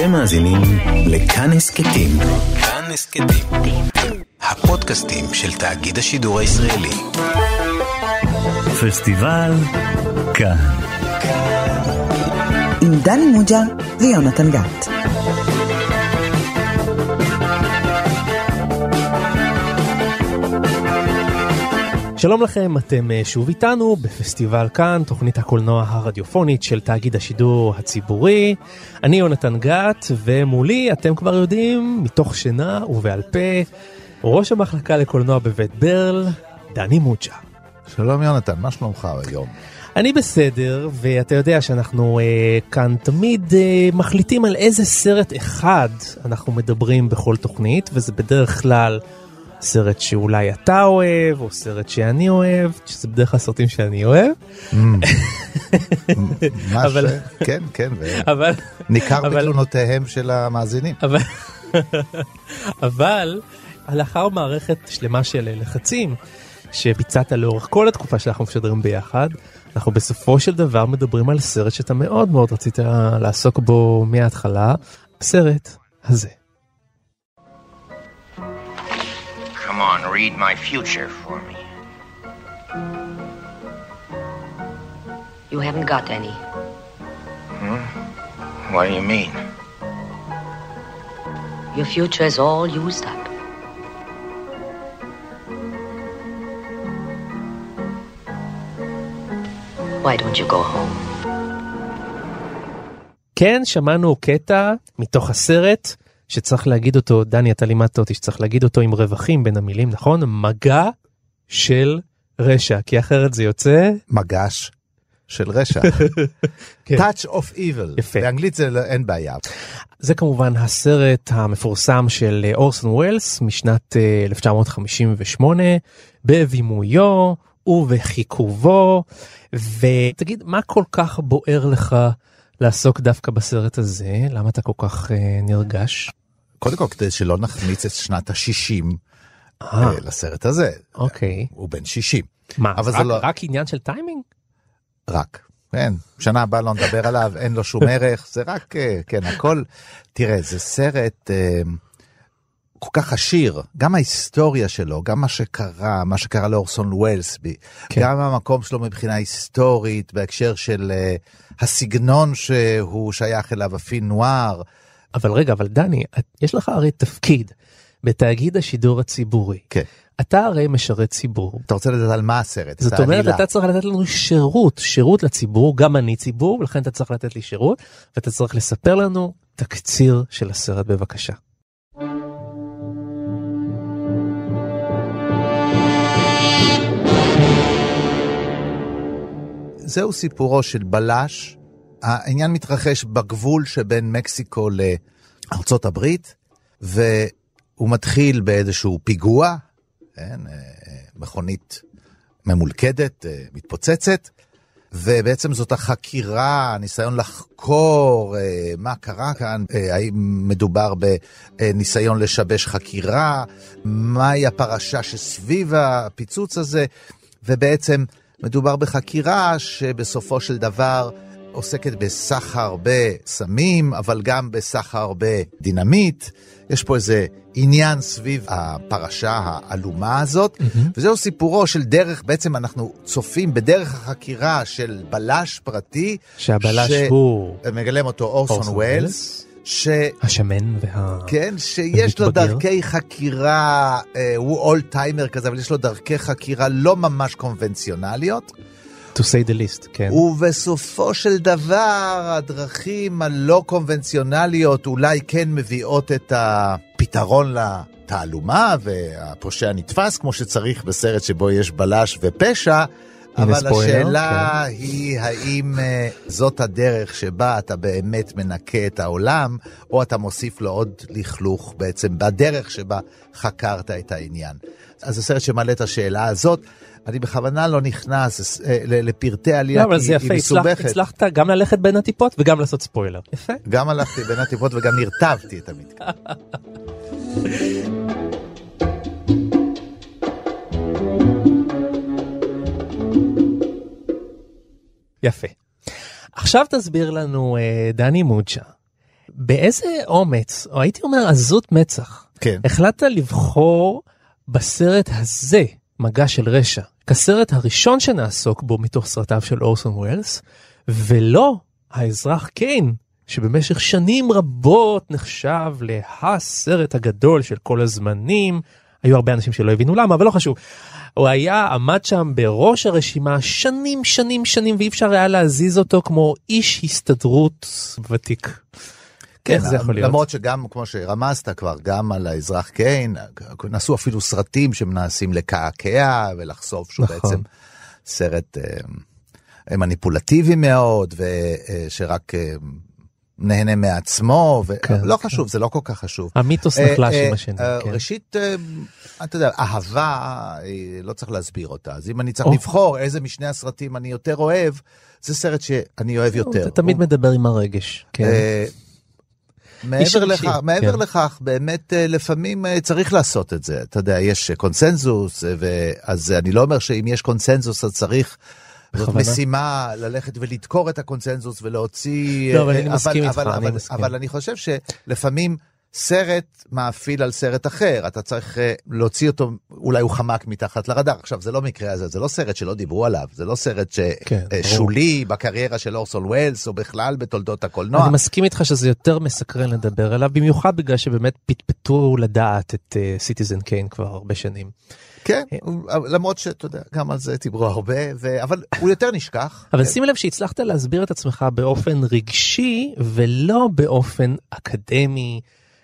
אתם מאזינים לכאן הסכתים. כאן הסכתים. הפודקאסטים של תאגיד השידור הישראלי. פסטיבל כאן. עם דני מוג'ה ויונתן גת. שלום לכם, אתם אה, שוב איתנו בפסטיבל כאן, תוכנית הקולנוע הרדיופונית של תאגיד השידור הציבורי. אני יונתן גת, ומולי, אתם כבר יודעים, מתוך שינה ובעל פה, ראש המחלקה לקולנוע בבית ברל, דני מוג'ה. שלום יונתן, מה שלומך היום? אני בסדר, ואתה יודע שאנחנו אה, כאן תמיד אה, מחליטים על איזה סרט אחד אנחנו מדברים בכל תוכנית, וזה בדרך כלל סרט שאולי אתה אוהב, או סרט שאני אוהב, שזה בדרך כלל סרטים שאני אוהב. Mm. מה אבל- ש... כן, כן, אבל- בתלונותיהם של המאזינים. אבל, לאחר מערכת שלמה של לחצים שביצעת לאורך כל התקופה שאנחנו משדרים ביחד, אנחנו בסופו של דבר מדברים על סרט שאתה מאוד מאוד רצית לעסוק בו מההתחלה, הסרט הזה. Come on, read my future for me. You haven't got any. What do you mean? Your future is all used up. Why don't you go home? כן, שמענו קטע מתוך הסרט שצריך להגיד אותו, דני, אתה לימדת אותי שצריך להגיד אותו עם רווחים בין המילים, נכון? מגע של רשע, כי אחרת זה יוצא... מגש של רשע. כן. Touch of Evil. יפה. באנגלית זה לא- אין בעיה. זה כמובן הסרט המפורסם של אה, אורסון ווילס משנת אה, 1958 בבימויו ובחיכובו ותגיד מה כל כך בוער לך לעסוק דווקא בסרט הזה למה אתה כל כך אה, נרגש. קודם כל, כדי שלא נחמיץ את שנת ה-60 אה, לסרט הזה. אוקיי הוא בן 60. מה אבל רק, זה לא- רק עניין של טיימינג? רק. כן, שנה הבאה לא נדבר עליו, אין לו שום ערך, זה רק, אה, כן, הכל, תראה, זה סרט אה, כל כך עשיר, גם ההיסטוריה שלו, גם מה שקרה, מה שקרה לאורסון ווילסבי, כן. גם המקום שלו מבחינה היסטורית, בהקשר של אה, הסגנון שהוא שייך אליו, הפין נואר, אבל רגע אבל דני יש לך הרי תפקיד בתאגיד השידור הציבורי כן. אתה הרי משרת ציבור אתה רוצה לדעת על מה הסרט? את זאת אומרת. אתה צריך לתת לנו שירות שירות לציבור גם אני ציבור ולכן אתה צריך לתת לי שירות ואתה צריך לספר לנו תקציר של הסרט בבקשה. זהו סיפורו של בלש. העניין מתרחש בגבול שבין מקסיקו לארצות הברית, והוא מתחיל באיזשהו פיגוע, כן, אה, מכונית ממולכדת, אה, מתפוצצת, ובעצם זאת החקירה, הניסיון לחקור אה, מה קרה כאן, אה, האם מדובר בניסיון לשבש חקירה, מהי הפרשה שסביב הפיצוץ הזה, ובעצם מדובר בחקירה שבסופו של דבר עוסקת בסחר בסמים, אבל גם בסחר בדינמיט. יש פה איזה עניין סביב הפרשה העלומה הזאת, mm-hmm. וזהו סיפורו של דרך, בעצם אנחנו צופים בדרך החקירה של בלש פרטי. שהבלש ש- הוא מגלם אותו אורסון ווילס. ש... השמן וה... כן, שיש לו. דרכי חקירה, אה, הוא אולטיימר כזה, אבל יש לו דרכי חקירה לא ממש קונבנציונליות. To say the least כן. ובסופו של דבר הדרכים הלא קונבנציונליות אולי כן מביאות את הפתרון לתעלומה והפושע נתפס כמו שצריך בסרט שבו יש בלש ופשע. אבל השאלה היא האם אה, זאת הדרך שבה אתה באמת מנקה את העולם, או אתה מוסיף לו עוד לכלוך בעצם בדרך שבה חקרת את העניין. אז זה סרט שמעלה את השאלה הזאת. אני בכוונה לא נכנס אה, לפרטי עלייה, לא, אבל כי זה היא יפה, מסובכת. הצלחת גם ללכת בין הטיפות וגם לעשות ספוילר. יפה. גם הלכתי בין הטיפות וגם נרטבתי את המתקן. יפה. עכשיו תסביר לנו, אה, דני מוצ'ה, באיזה אומץ, או הייתי אומר עזות מצח, כן. החלטת לבחור בסרט הזה, מגע של רשע, כסרט הראשון שנעסוק בו מתוך סרטיו של אורסון ווילס, ולא האזרח קיין, שבמשך שנים רבות נחשב להסרט הגדול של כל הזמנים. היו הרבה אנשים שלא הבינו למה, אבל לא חשוב. הוא היה, עמד שם בראש הרשימה שנים, שנים, שנים, ואי אפשר היה להזיז אותו כמו איש הסתדרות ותיק. כן, איך זה יכול להיות? למרות שגם, כמו שרמזת כבר, גם על האזרח קיין, נעשו אפילו סרטים שמנסים לקעקע ולחשוף שהוא נכון. בעצם סרט אה, מניפולטיבי מאוד, ושרק אה, נהנה מעצמו, כן, ולא כן. חשוב, זה לא כל כך חשוב. המיתוס אה, נחלש אה, עם השני. אה, כן. ראשית, אה, אתה יודע, אהבה, אה, לא צריך להסביר אותה. אז אם אני צריך או. לבחור איזה משני הסרטים אני יותר אוהב, זה סרט שאני אוהב יותר. אתה תמיד הוא- מדבר עם הרגש. מעבר לכך, מעבר כן. לכך, באמת אה, לפעמים אה, צריך לעשות את זה. אתה יודע, יש אה, קונסנזוס, אז אני לא אומר שאם יש קונסנזוס אז צריך... זאת בכוונה. משימה ללכת ולדקור את הקונסנזוס ולהוציא... לא, אבל אני מסכים איתך, אבל, אני אבל, מסכים. אבל אני חושב שלפעמים סרט מאפיל על סרט אחר, אתה צריך אה, להוציא אותו, אולי הוא חמק מתחת לרדאר. עכשיו, זה לא מקרה הזה, זה לא סרט שלא דיברו עליו, זה לא סרט כן, ברור. ששולי בקריירה של אורסון וולס, או בכלל בתולדות הקולנוע. אני מסכים איתך שזה יותר מסקרן לדבר עליו, במיוחד בגלל שבאמת פטפטו לדעת את סיטיזן קיין כבר הרבה שנים. כן, למרות שאתה יודע, גם על זה דיברו הרבה, ו... אבל הוא יותר נשכח. אבל שים לב שהצלחת להסביר את עצמך באופן רגשי ולא באופן אקדמי,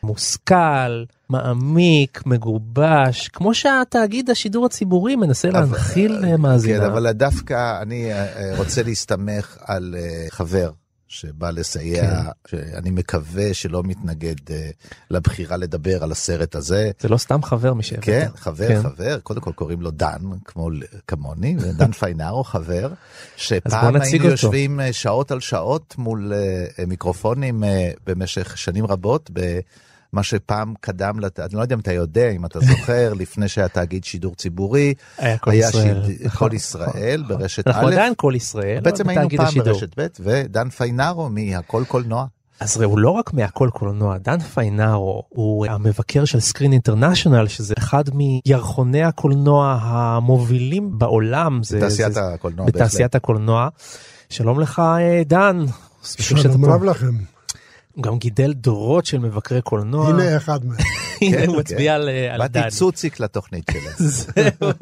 מושכל, מעמיק, מגובש, כמו שהתאגיד השידור הציבורי מנסה להנחיל כן, מאזינה. אבל דווקא אני אה, אה, רוצה להסתמך על אה, חבר שבא לסייע, כן. שאני מקווה שלא מתנגד אה, לבחירה לדבר על הסרט הזה. זה לא סתם חבר שהבאת. כן, חבר, כן. חבר, קודם כל קוראים לו דן, כמו כמוני, ודן פיינארו חבר, שפעם היינו. יושבים אה, שעות על שעות מול אה, אה, מיקרופונים אה, במשך שנים רבות, במה שפעם קדם, לת... אני לא יודע אם אתה יודע, אם אתה זוכר, לפני שהיה תאגיד שידור ציבורי, היה כל היה ישראל. שיד- נכון, כל ישראל נכון. ברשת אנחנו א', עדיין כל ישראל, בעצם היינו פעם השידור. ברשת ב', ודן פיינארו מהכל קולנוע. אז הוא לא רק מהכל קולנוע, דן פיינארו הוא המבקר של סקרין אינטרנשיונל, שזה אחד מירחוני הקולנוע המובילים בעולם. זה- בתעשיית זה- הקולנוע, בתעשיית הקולנוע. שלום לך אה, דן. שלום. רב לכם. הוא גם גידל דורות של מבקרי קולנוע. הנה אחד מהם. הנה כן, הוא מצביע כן. על אה, על דן. באתי צוציק לתוכנית שלה. זהו.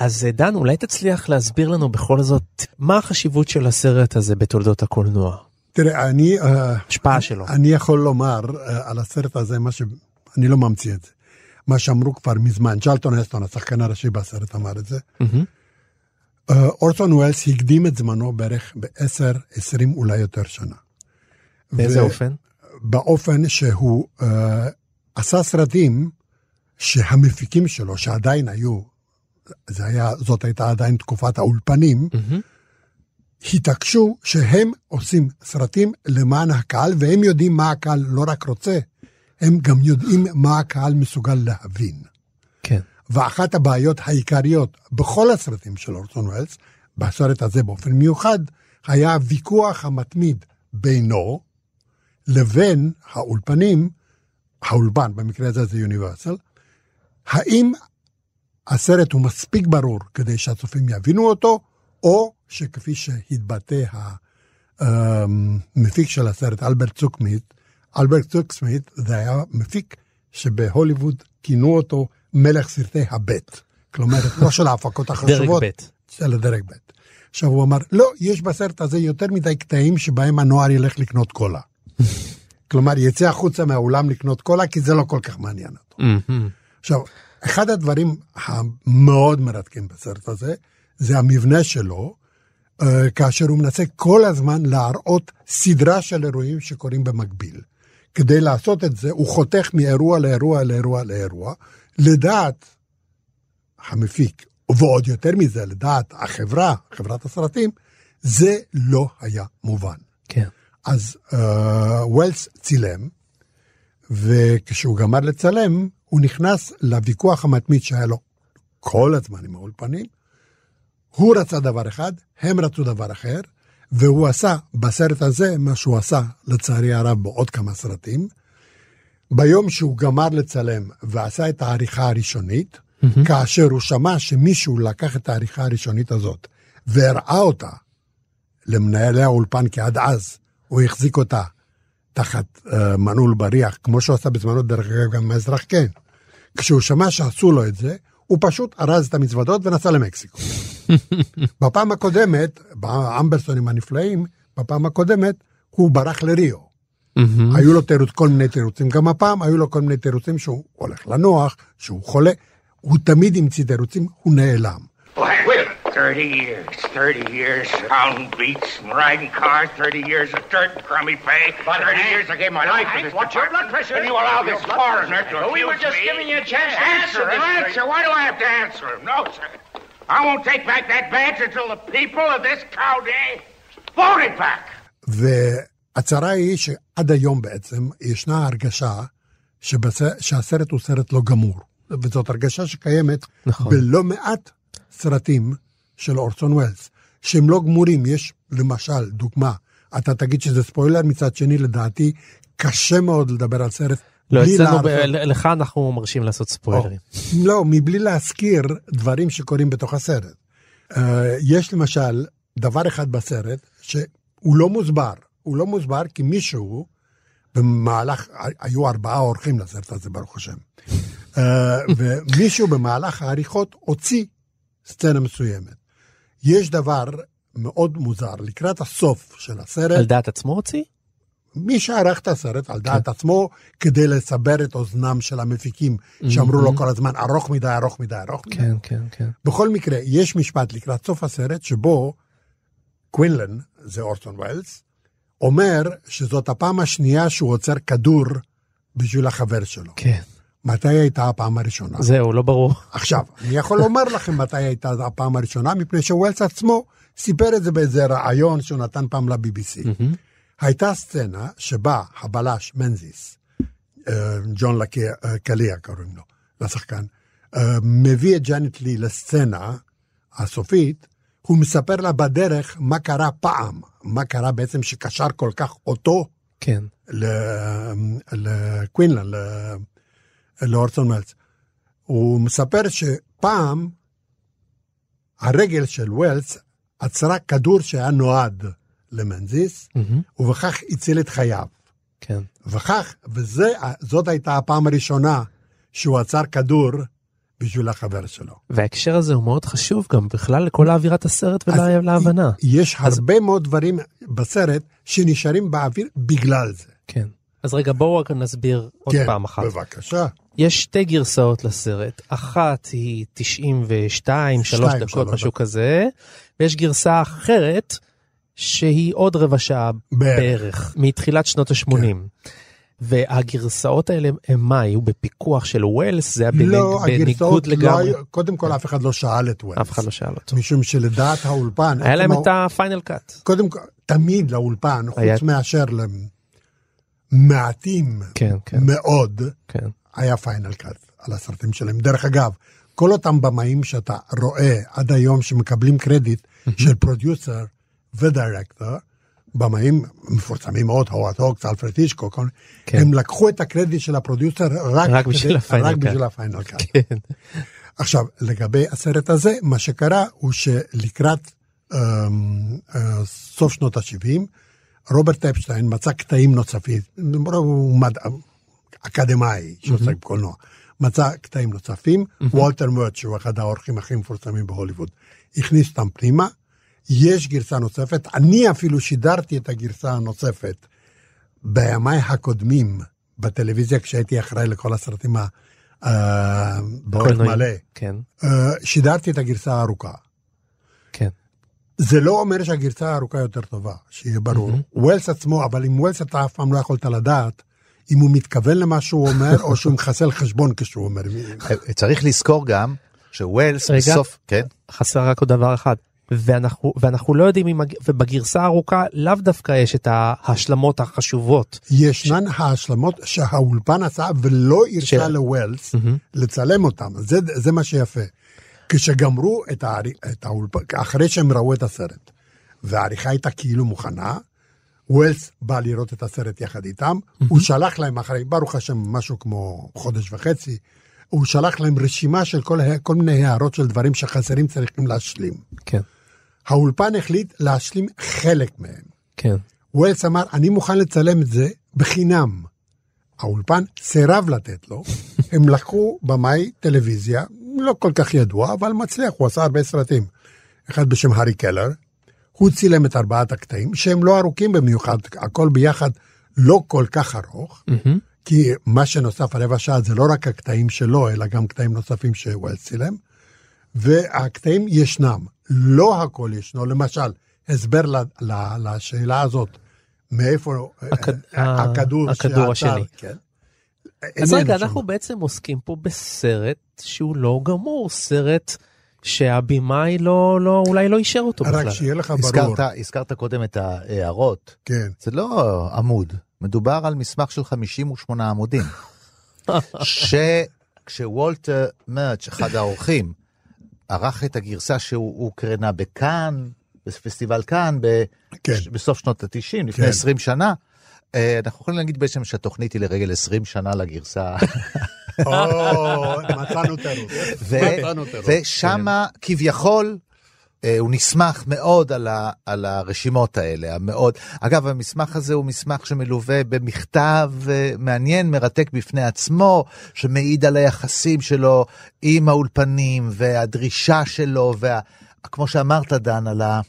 אז אה, דן, אולי תצליח להסביר לנו בכל זאת מה החשיבות של הסרט הזה בתולדות הקולנוע, תראה, אני, אה, השפעה שלו. אני יכול לומר אה, על הסרט הזה מה ש... אני לא ממציא את זה. מה שאמרו כבר מזמן, צ'לטון הסטון, השחקן הראשי בסרט, אמר את זה. אה, אורסון ווילס הקדים את זמנו בערך ב-10, 20, אולי יותר שנה. באיזה ו- אופן? באופן שהוא אה, עשה סרטים שהמפיקים שלו, שעדיין היו, זה היה, זאת הייתה עדיין תקופת האולפנים, מהמם. התעקשו שהם עושים סרטים למען הקהל, והם יודעים מה הקהל לא רק רוצה, הם גם יודעים מה הקהל מסוגל להבין. כן. ואחת הבעיות העיקריות בכל הסרטים של אורסון ווילס, בסרט הזה באופן מיוחד, היה הוויכוח המתמיד בינו לבין האולפנים, האולפן, במקרה הזה זה יוניברסל, האם הסרט הוא מספיק ברור כדי שהצופים יבינו אותו, או שכפי שהתבטא המפיק של הסרט, אלברט צוקסמית, אלברט צוקסמית זה היה מפיק שבהוליווד כינו אותו מלך סרטי הבט. כלומר, לא של ההפקות דרג החשובות, ב'. של הדרג ב'. עכשיו הוא אמר, לא, יש בסרט הזה יותר מדי קטעים שבהם הנוער ילך לקנות קולה. כלומר, יצא החוצה מהאולם לקנות קולה, כי זה לא כל כך מעניין אותו. מהמם. עכשיו, אחד הדברים המאוד מרתקים בסרט הזה, זה המבנה שלו, אה, כאשר הוא מנסה כל הזמן להראות סדרה של אירועים שקורים במקביל. כדי לעשות את זה, הוא חותך מאירוע לאירוע לאירוע לאירוע, לדעת המפיק, ועוד יותר מזה, לדעת החברה, חברת הסרטים, זה לא היה מובן. כן. אז uh, ווילס צילם, וכשהוא גמר לצלם, הוא נכנס לוויכוח המתמיד שהיה לו כל הזמן עם האולפנים. הוא רצה דבר אחד, הם רצו דבר אחר, והוא עשה בסרט הזה מה שהוא עשה, לצערי הרב, בעוד כמה סרטים. ביום שהוא גמר לצלם ועשה את העריכה הראשונית, mm-hmm. כאשר הוא שמע שמישהו לקח את העריכה הראשונית הזאת והראה אותה למנהלי האולפן, כי עד אז הוא החזיק אותה תחת uh, מנעול בריח, כמו שהוא עשה בזמנו, דרך אגב, גם האזרח כן. כשהוא שמע שעשו לו את זה, הוא פשוט ארז את המזוודות ונסע למקסיקו. בפעם הקודמת, באמברסונים הנפלאים, בפעם הקודמת, הוא ברח לריו. היו לו תירוץ, כל מיני תירוצים. גם הפעם היו לו כל מיני תירוצים שהוא הולך לנוח, שהוא חולה. הוא תמיד המציא תירוצים, הוא נעלם. A minute. 30 years, 30 years, pound beats and riding cars, 30 years of dirt and crummy pay, 30 years I gave my life to this what's your blood pressure? And you allow this foreigner to Well, we were just me? giving you a chance to answer Answer, answer. Why do I have to answer him? No, sir. I won't take back that badge until the people of this county vote it back. והצרה היא שעד היום בעצם ישנה הרגשה שבס... שהסרט הוא סרט לא גמור. וזאת הרגשה שקיימת נכון. בלא מעט סרטים של אורסון ווילס, שהם לא גמורים. יש למשל, דוגמה, אתה תגיד שזה ספוילר, מצד שני לדעתי קשה מאוד לדבר על סרט. לא, אצלנו, ב- לך אנחנו מרשים לעשות ספוילרים. לא, מבלי להזכיר דברים שקורים בתוך הסרט. Uh, יש למשל דבר אחד בסרט שהוא לא מוסבר. הוא לא מוסבר כי מישהו במהלך, היו ארבעה אורחים לסרט הזה ברוך השם. Uh, ומישהו במהלך העריכות הוציא סצנה מסוימת. יש דבר מאוד מוזר, לקראת הסוף של הסרט, על דעת עצמו הוציא? מי שערך את הסרט על דעת עצמו, כדי לסבר את אוזנם של המפיקים, שאמרו לו כל הזמן, ארוך מדי, ארוך מדי, ארוך מדי. כן, כן, כן. בכל מקרה, יש משפט לקראת סוף הסרט, שבו קווינלן, זה אורסון ווילס, אומר שזאת הפעם השנייה שהוא עוצר כדור בשביל החבר שלו. כן. מתי הייתה הפעם הראשונה? זהו, לא ברור. עכשיו, אני יכול לומר לכם מתי הייתה הפעם הראשונה, מפני שווילס עצמו סיפר את זה באיזה ראיון שהוא נתן פעם ל-BBC. הייתה סצנה שבה הבלש מנזיס, אה, ג'ון לקי- אה, קוראים לו, לשחקן, אה, מביא את ג'אנט לי לסצנה הסופית, הוא מספר לה בדרך מה קרה פעם, מה קרה בעצם שקשר כל כך אותו כן. ל- לקווינלן, ל- לאורסון מלץ. הוא מספר שפעם הרגל של ווילס עצרה כדור שהיה נועד למנזיס, מהמם. ובכך הציל את חייו. כן. וכך, וזאת הייתה הפעם הראשונה שהוא עצר כדור בשביל החבר שלו. וההקשר הזה הוא מאוד חשוב גם בכלל לכל אווירת הסרט אז ולהבנה. יש הרבה מאוד דברים בסרט שנשארים באוויר בגלל זה. כן. אז רגע בואו רק נסביר עוד כן, פעם אחת. בבקשה. יש שתי גרסאות לסרט, אחת היא 92, שלוש שתיים, דקות, שלוש משהו. כזה, ויש גרסה אחרת שהיא עוד רבע שעה בערך. בערך, מתחילת שנות ה-80. והגרסאות האלה הם מה, היו בפיקוח של וולס? זה היה בניג- לא, בניגוד לא לגמרי? היו, קודם כל אף אחד לא שאל את וולס. אף אחד לא שאל אותו. משום שלדעת האולפן, היה להם את ה final cut. קודם כל, תמיד לאולפן, היה- חוץ מאשר למעטים כן, כן, מאוד, כן. היה final cut על הסרטים שלהם. דרך אגב, כל אותם במאים שאתה רואה עד היום שמקבלים קרדיט של producer ו director, במאים מפורסמים מאוד, הווארד הוקס, אלפרד היצ'קוק, כן. הם לקחו את הקרדיט של ה producer רק, רק בשביל ה final רק cut. כן. עכשיו, לגבי הסרט הזה, מה שקרה הוא שלקראת אמ, אה, סוף שנות ה-70, רוברט אפשטיין מצא קטעים נוספים, הוא מד... אקדמאי שעוסק בקולנוע, מצא קטעים נוספים, וולטר מרט, שהוא אחד האורחים הכי מפורסמים בהוליווד, הכניס אותם פנימה, יש גרסה נוספת, אני אפילו שידרתי את הגרסה הנוספת בימיי הקודמים בטלוויזיה, כשהייתי אחראי לכל הסרטים ה- אה, באורך. מלא. כן, אה, שידרתי את הגרסה הארוכה. כן. זה לא אומר שהגרסה הארוכה יותר טובה, שיהיה ברור. ווילס עצמו, אבל עם ווילס אתה אף פעם לא יכולת לדעת אם הוא מתכוון למה שהוא אומר, או שהוא מחסל חשבון כשהוא אומר. צריך לזכור גם שווילס רגע. בסוף, כן? חסר רק עוד דבר אחד. ואנחנו, ואנחנו לא יודעים אם, ובגרסה הארוכה לאו דווקא יש את ההשלמות החשובות. ישנן ההשלמות שהאולפן עשה ולא הרשה של- לווילס לצלם אותם. זה, זה מה שיפה. כשגמרו את, הערי- את האולפן, אחרי שהם ראו את הסרט, והעריכה הייתה כאילו מוכנה. ווילס בא לראות את הסרט יחד איתם, הוא שלח להם אחרי, ברוך השם, משהו כמו חודש וחצי, הוא שלח להם רשימה של כל, כל מיני הערות של דברים שחסרים צריכים להשלים. כן, האולפן החליט להשלים חלק מהם. כן. ווילס אמר, אני מוכן לצלם את זה בחינם. האולפן סירב לתת לו, הם לקחו במאי טלוויזיה, לא כל כך ידוע, אבל מצליח, הוא עשה הרבה סרטים. אחד בשם הארי קלר, הוא צילם את ארבעת הקטעים, שהם לא ארוכים במיוחד, הכל ביחד לא כל כך ארוך, כי מה שנוסף הרבע שעה זה לא רק הקטעים שלו, אלא גם קטעים נוספים שווילס צילם, והקטעים ישנם, לא הכל ישנו, למשל, הסבר ל- ל- לשאלה הזאת, מאיפה הכד- אה, הכדור, הכדור שעצר, השני. כן. אז רגע. אנחנו בעצם עוסקים פה בסרט שהוא לא גמור, סרט שהבמאי לא, לא, אולי לא אישר אותו בכלל. רק שיהיה לך ברור, הזכרת, הזכרת קודם את ההערות, כן, זה לא עמוד, מדובר על מסמך של 58 עמודים. שכשוולטר מרץ', אחד האורחים, ערך את הגרסה שהוא הוקרנה בכאן, בפסטיבל כאן, ב- כן. בסוף שנות ה-90, לפני כן. 20 שנה, אה, אנחנו יכולים להגיד בעצם שהתוכנית היא לרגל 20 שנה לגרסה. מצאנו תירוץ. ושמה כביכול אה, הוא נסמך מאוד על, ה, על הרשימות האלה, המאוד. אגב, המסמך הזה הוא מסמך שמלווה במכתב אה, מעניין, מרתק בפני עצמו, שמעיד על היחסים שלו עם האולפנים והדרישה שלו, וה, כמו שאמרת, דן, על ה...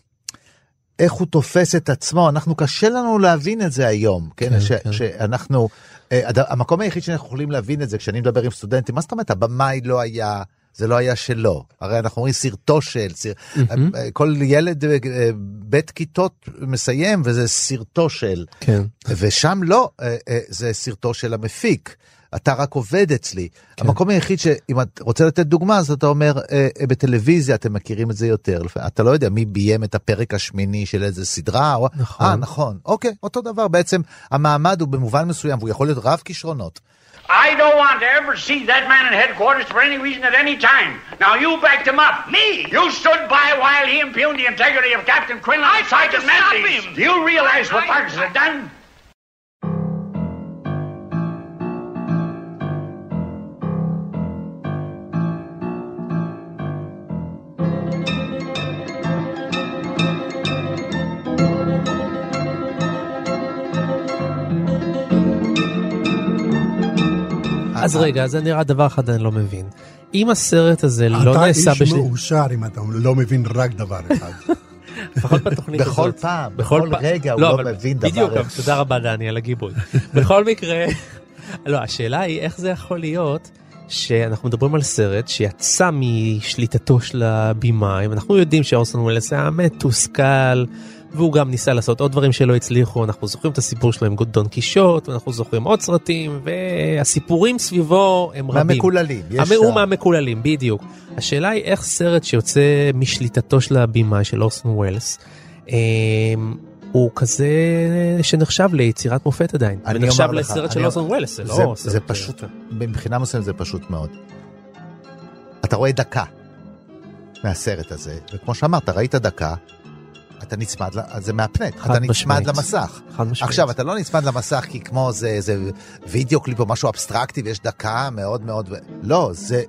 איך הוא תופס את עצמו, אנחנו קשה לנו להבין את זה היום, כן? כן, ש, כן. שאנחנו, המקום היחיד שאנחנו יכולים להבין את זה, כשאני מדבר עם סטודנטים, מה זאת אומרת, הבמאי לא היה, זה לא היה שלו. הרי אנחנו אומרים סרטו של, סר, אה, כל ילד אה, אה, בית כיתות מסיים וזה סרטו של, כן. ושם לא, אה, אה, זה סרטו של המפיק. אתה רק עובד אצלי. כן. המקום היחיד שאם את רוצה לתת דוגמה אז אתה אומר אה, אה, בטלוויזיה אתם מכירים את זה יותר אתה לא יודע מי ביים את הפרק השמיני של איזה סדרה או נכון. אה נכון אוקיי אותו דבר בעצם המעמד הוא במובן מסוים והוא יכול להיות רב כישרונות. I don't want to ever see that man in headquarters for any reason at any time. Now you backed him up. Me? You stood by while he impugned the integrity of Captain Quinlan and Sergeant Menzies. Do you realize what Marcus had done? אז רגע, אז נראה דבר אחד אני לא מבין. אם הסרט הזה לא אתה נעשה איש בשביל... מאושר אם אתה לא מבין רק דבר אחד. לפחות בתוכנית הזאת. בכל פעם, בכל פעם- רגע הוא לא אבל מבין דבר בדיוק, אחד. תודה רבה דני על הגיבוי. בכל מקרה, לא, השאלה היא איך זה יכול להיות שאנחנו מדברים על סרט שיצא משליטתו של הבמאי, ואנחנו יודעים שאורסון וולס היה מתוסכל, והוא גם ניסה לעשות עוד דברים שלא הצליחו, אנחנו זוכרים את הסיפור שלו עם דון קישוט, ואנחנו זוכרים עוד סרטים, והסיפורים סביבו הם רבים. מהמקוללים, יש המ- הוא שם. מהמקוללים, בדיוק. השאלה היא איך סרט שיוצא משליטתו של הבמאי של אורסון וולס, אה, הוא כזה שנחשב ליצירת מופת עדיין. אני ונחשב אומר לך, לסרט של אורסון וולס, זה זה, לא זה סרט- פשוט, מבחינה מסוימת זה פשוט מאוד. אתה רואה דקה מהסרט הזה, וכמו שאמרת, ראית דקה, אתה נצמד, זה מהפנט, אתה נצמד משמעית. למסך. חד משמעית. עכשיו, אתה לא נצמד למסך כי כמו זה, זה וידאו קליפ או משהו אבסטרקטי ויש דקה מאוד מאוד, לא, זה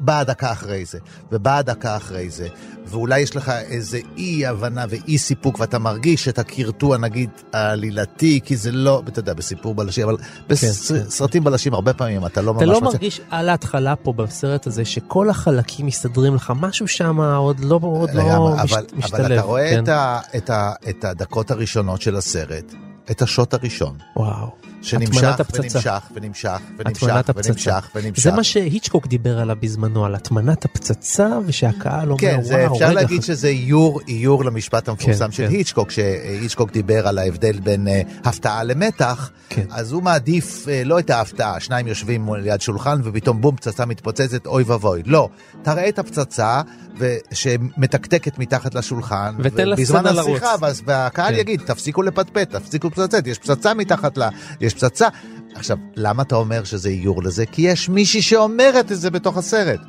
באה דקה אחרי זה, ובאה דקה אחרי זה, ואולי יש לך איזה אי הבנה ואי סיפוק, ואתה מרגיש את הקרטוע נגיד העלילתי, כי זה לא, אתה יודע, בסיפור בלשי, אבל בסרטים בלשים הרבה פעמים אתה לא ממש... אתה לא מרגיש על ההתחלה פה בסרט הזה שכל החלקים מסתדרים לך, משהו שם עוד לא עוד לא אבל, משתלב. אבל אתה רואה כן. את, ה, את, ה, את הדקות הראשונות של הסרט, את השוט הראשון, וואו. שנמשך. ונמשך ונמשך ונמשך הפצצה. ונמשך ונמשך. זה מה שהיצ'קוק דיבר עליו בזמנו, על הטמנת הפצצה, ושהקהל אומר, כן, וואו, זה אפשר רגע, להגיד שזה איור, איור למשפט המפורסם כן, של כן. היצ'קוק, שהיצ'קוק דיבר על ההבדל בין אה, הפתעה למתח, כן. אז הוא מעדיף אה, לא את ההפתעה, שניים יושבים ליד שולחן ופתאום בום, פצצה מתפוצצת, אוי ואבוי. לא, תראה את הפצצה ו- שמתקתקת מתחת לשולחן, ובזמן השיחה, והקהל כן. יגיד, תפסיקו לפטפט, תפסיקו לפצצת, יש פצצה מתחת ל... יש פצצה. עכשיו, למה אתה אומר שזה איור לזה? כי יש מישהי שאומרת את זה בתוך הסרט.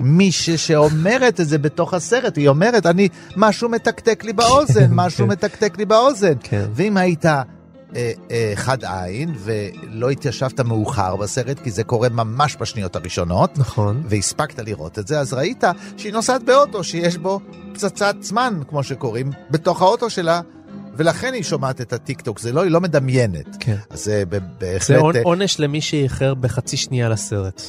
מישהי שאומרת את זה בתוך הסרט, היא אומרת, אני, משהו מתקתק לי באוזן, משהו מתקתק לי באוזן. כן. ואם היית אה, אה, חד עין ולא התיישבת מאוחר בסרט, כי זה קורה ממש בשניות הראשונות, נכון. והספקת לראות את זה, אז ראית שהיא נוסעת באוטו שיש בו פצצת זמן, כמו שקוראים, בתוך האוטו שלה. ולכן היא שומעת את הטיק טוק, זה לא, היא לא מדמיינת. כן. אז זה זה בהחלט... עונ- אה, עונש למי שאיחר בחצי שנייה לסרט.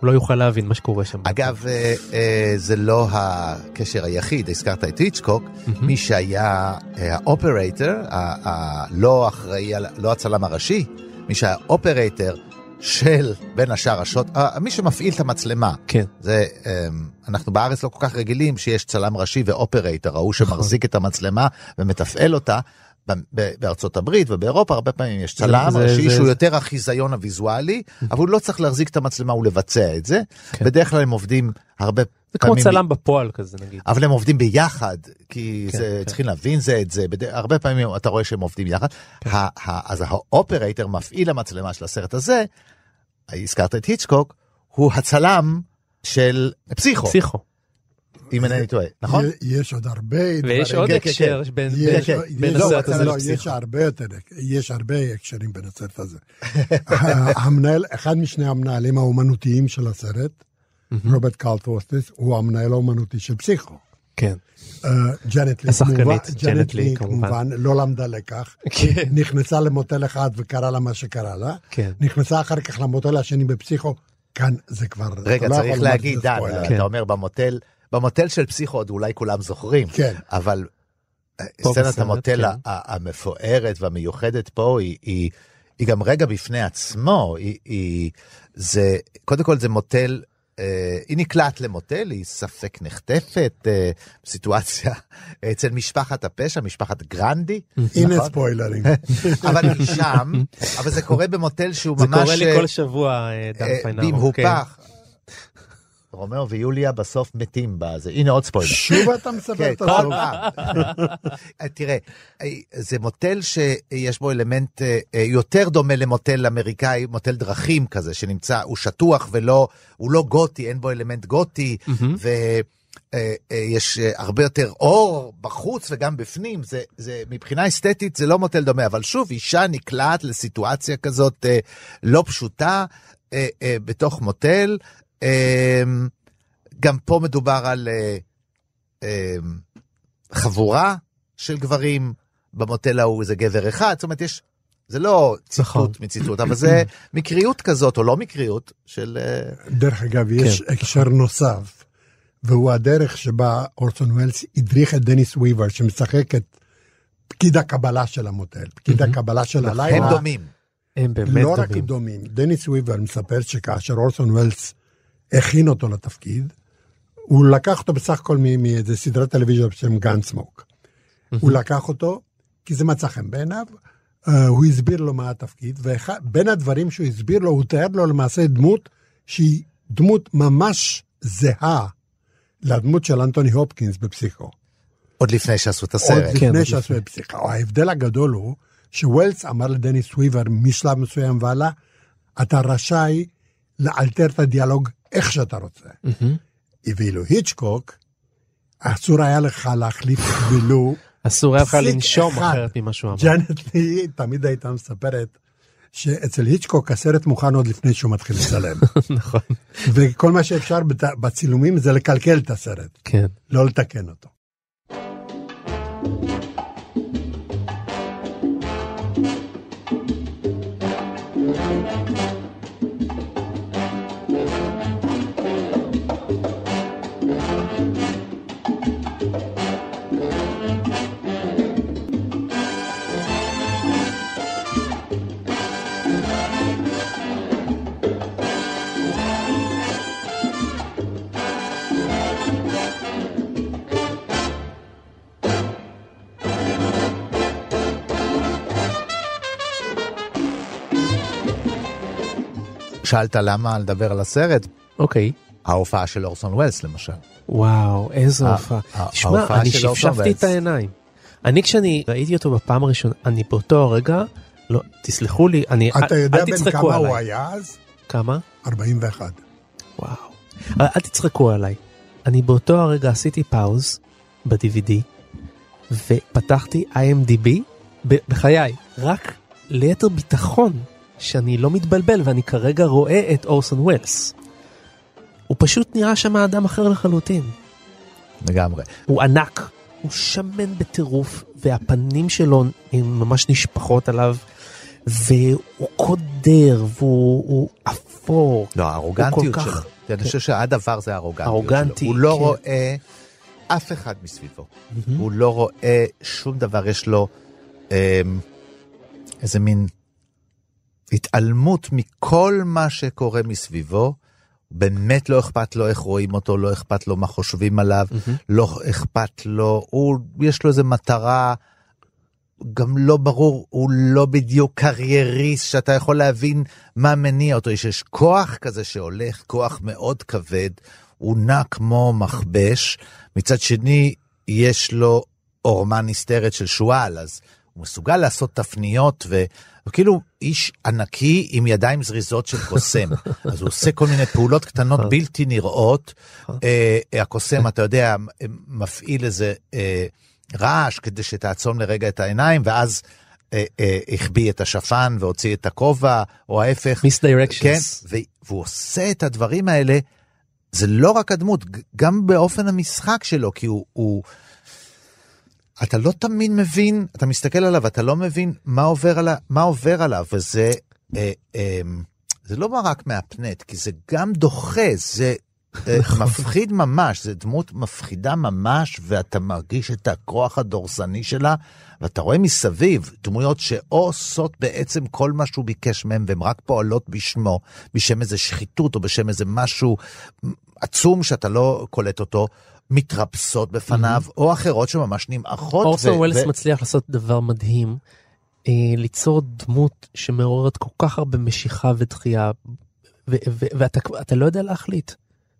הוא לא יוכל להבין מה שקורה שם. אגב, אה, אה, זה לא הקשר היחיד, הזכרת את היצ'קוק, מי שהיה אה, ה operator, ה- ה- לא אחראי, לא הצלם הראשי, מי שהיה operator של בין השאר השוט, אה, מי שמפעיל את המצלמה. כן. זה, אה, אנחנו בארץ לא כל כך רגילים שיש צלם ראשי ו operator, ההוא נכון. שמחזיק את המצלמה ומתפעל אותה. ב- ב- בארצות הברית ובאירופה הרבה פעמים יש צלם זה- ראשי זה- שהוא זה- יותר החיזיון הוויזואלי, אבל הוא לא צריך להחזיק את המצלמה ולבצע את זה. כן. בדרך כלל הם עובדים הרבה זה כמו פעמים- צלם בפועל כזה נגיד. אבל הם עובדים ביחד, כי כן, זה, כן. צריכים להבין זה את זה, בד... הרבה פעמים אתה רואה שהם עובדים יחד. כן. ה... ה... אז ה operator, מפעיל המצלמה של הסרט הזה, הזכרת את היצ'קוק, הוא הצלם של פסיכו, פסיכו. אם אינני טועה, נכון? יש עוד הרבה ויש דברים. עוד כן, כן, הקשר כן. בין יש, יש, לא, הסרט הזה לא, יש לפסיכו. הרבה יותר, יש הרבה הקשרים בין הסרט הזה. המנהל, אחד משני המנהלים האומנותיים של הסרט, רוברט קלטוורתי, הוא המנהל האומנותי של פסיכו. כן. אה, ג'נט לי, השחקנית, כמובן, ג'נט לי, כמובן. לא למדה לקח. כן. נכנסה למוטל אחד וקרה לה מה שקרה לה. כן. נכנסה אחר כך למוטל השני בפסיכו. כאן זה כבר... רגע, לא צריך להגיד, דן. כן. אתה אומר במוטל, במוטל של פסיכו עוד אולי כולם זוכרים, כן. אבל אה, סצנת המוטל כן. המפוארת והמיוחדת פה היא, היא, היא גם רגע בפני עצמו, היא, היא, זה, קודם כל זה מוטל, היא נקלעת למוטל, היא ספק נחטפת, אה, סיטואציה אצל משפחת הפשע, משפחת גרנדי, הנה נכון? ספוילרים. אבל היא שם, אבל זה קורה במוטל שהוא זה ממש... קורה לי אה, כל שבוע, אה, דן אה, פיינרו. כן. במהופך. רומאו ויוליה בסוף מתים בזה, הנה עוד ספוילר. שוב אתה מספר כן, את כל הסוף. פעם. תראה, אה, זה מוטל שיש בו אלמנט אה, אה, יותר דומה למוטל אמריקאי, מוטל דרכים כזה, שנמצא, הוא שטוח ולא, הוא לא גותי, אין בו אלמנט גותי, ויש הרבה יותר אור בחוץ וגם בפנים, זה, זה מבחינה אסתטית זה לא מוטל דומה, אבל שוב, אישה נקלעת לסיטואציה כזאת אה, לא פשוטה אה, אה, בתוך מוטל. אה, גם פה מדובר על אה, אה, חבורה של גברים, במוטל ההוא זה גבר אחד, זאת אומרת יש, זה לא נכון. ציטוט מציטוט, אבל זה מקריות כזאת או לא מקריות של... אה, דרך אגב, יש כן. הקשר נוסף, והוא הדרך שבה אורסון וולס הדריך את דניס וויבר, שמשחק את פקיד הקבלה של המוטל, פקיד הקבלה של הם הלילה. דומים. הם באמת לא רק דומים. דומים. דניס וויבר מספר שכאשר אורסון וולס הכין אותו לתפקיד, הוא לקח אותו בסך הכל מאיזה סדרת טלוויזיה בשם גאנסמוק. הוא לקח אותו כי זה מצא חן בעיניו, אה, הוא הסביר לו מה התפקיד, ובין הדברים שהוא הסביר לו, הוא תיאר לו למעשה דמות שהיא דמות ממש זהה לדמות של אנטוני הופקינס בפסיכו. עוד לפני שעשו את עוד הסרט. כן, לפני עוד שעשו את פסיכו. ההבדל הגדול הוא שווילס אמר לדניס וויבר משלב מסוים והלאה, אתה רשאי לאלתר את הדיאלוג איך שאתה רוצה. ואילו היצ'קוק, אסור היה לך להחליף ולו אסור היה לך לנשום. אחרת ממה שהוא אמר. ג'אנט לי תמיד הייתה מספרת שאצל היצ'קוק הסרט מוכן עוד לפני שהוא מתחיל לצלם. נכון. וכל מה שאפשר בצילומים זה לקלקל את הסרט, כן. לא לתקן אותו. שאלת למה לדבר על הסרט? אוקיי. ההופעה של אורסון ווילס למשל. וואו, איזו ה- הופעה. תשמע, אני שפשפתי. את העיניים. אני כשאני ראיתי אותו בפעם הראשונה, אני באותו הרגע לא, תסלחו לי, אני, אתה אל- יודע אל בן תצחקו כמה הוא עליי. היה אז? כמה? 41. וואו. אבל אל תצחקו עליי. אני באותו הרגע עשיתי פאוז ב-DVD ופתחתי IMDb בחיי, רק ליתר ביטחון שאני לא מתבלבל ואני כרגע רואה את אורסון ווילס. הוא פשוט נראה שם אדם אחר לחלוטין. לגמרי. הוא ענק, הוא שמן בטירוף והפנים שלו הן ממש נשפכות עליו והוא קודר והוא הוא אפור. לא, הארוגנטיות כך- שלו. אני. חושב שהדבר זה הארוגנטיות ארוגנטי, שלו. הוא לא כן. רואה אף אחד מסביבו. הוא לא רואה שום דבר, יש לו אמ, איזה מין התעלמות מכל מה שקורה מסביבו. באמת לא אכפת לו איך רואים אותו, לא אכפת לו מה חושבים עליו, לא אכפת לו, הוא, יש לו איזה מטרה, גם לא ברור, הוא לא בדיוק קרייריסט שאתה יכול להבין מה מניע אותו, יש, יש כוח כזה שהולך, כוח מאוד כבד, הוא נע כמו מכבש, מצד שני יש לו עורמה נסתרת של שועל, אז הוא מסוגל לעשות תפניות. וכאילו איש ענקי עם ידיים זריזות של קוסם. אז הוא עושה כל מיני פעולות קטנות בלתי נראות. אה, הקוסם, אתה יודע, מפעיל איזה אה, רעש כדי שתעצום לרגע את העיניים, ואז אה, אה, החביא את השפן והוציא את הכובע, או ההפך. Misdirections. כן, והוא עושה את הדברים האלה, זה לא רק הדמות, גם באופן המשחק שלו, כי הוא... הוא אתה לא תמיד מבין, אתה מסתכל עליו, אתה לא מבין מה עובר, עליו, מה עובר עליו, וזה אה, אה, זה לא רק מהפנט, כי זה גם דוחה, זה אה, מפחיד ממש, זה דמות מפחידה ממש, ואתה מרגיש את הכוח הדורסני שלה, ואתה רואה מסביב דמויות שאו עושות בעצם כל מה שהוא ביקש מהם, והן רק פועלות בשמו, בשם איזה שחיתות או בשם איזה משהו עצום שאתה לא קולט אותו. מתרפסות בפניו, או אחרות שממש נמעכות. אורסון ווילס ו- מצליח לעשות דבר מדהים, אה, ליצור דמות שמעוררת כל כך הרבה משיכה ודחייה, ואתה אתה לא יודע להחליט.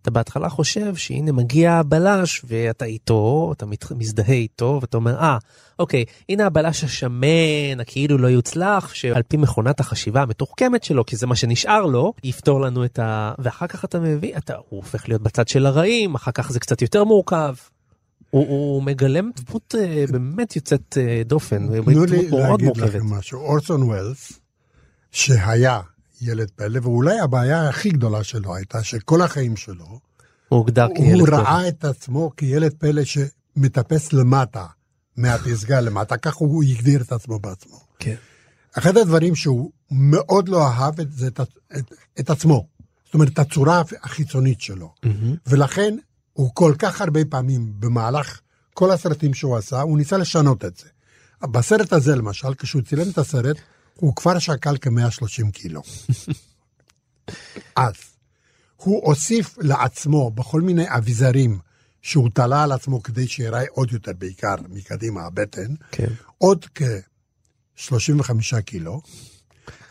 אתה בהתחלה חושב שהנה מגיע הבלש ואתה איתו, אתה מת- מזדהה איתו ואתה אומר אה אוקיי הנה הבלש השמן הכאילו לא יוצלח שעל פי מכונת החשיבה המתוחכמת שלו כי זה מה שנשאר לו יפתור לנו את ה... ואחר כך אתה מבין אתה הוא הופך להיות בצד של הרעים אחר כך זה קצת יותר מורכב. הוא, הוא מגלם דמות אה, באמת יוצאת אה, דופן, תנו לי להגיד. לכם משהו. אורסון ווילס, שהיה ילד פלא, ואולי הבעיה הכי גדולה שלו הייתה שכל החיים שלו, הוא הוגדר הוא כילד פלא. ראה את עצמו כילד פלא שמטפס למטה, מהפסגה למטה, כך הוא הגדיר את עצמו בעצמו. כן. אחד הדברים שהוא מאוד לא אהב את זה את, את, את עצמו, זאת אומרת, את הצורה החיצונית שלו. ולכן הוא כל כך הרבה פעמים במהלך כל הסרטים שהוא עשה, הוא ניסה לשנות את זה. בסרט הזה למשל, כשהוא צילם את הסרט, הוא כבר שקל כ-130 קילו. אז הוא הוסיף לעצמו בכל מיני אביזרים שהוא תלה על עצמו כדי שיראה עוד יותר, בעיקר מקדימה הבטן, כן. עוד כ-35 קילו,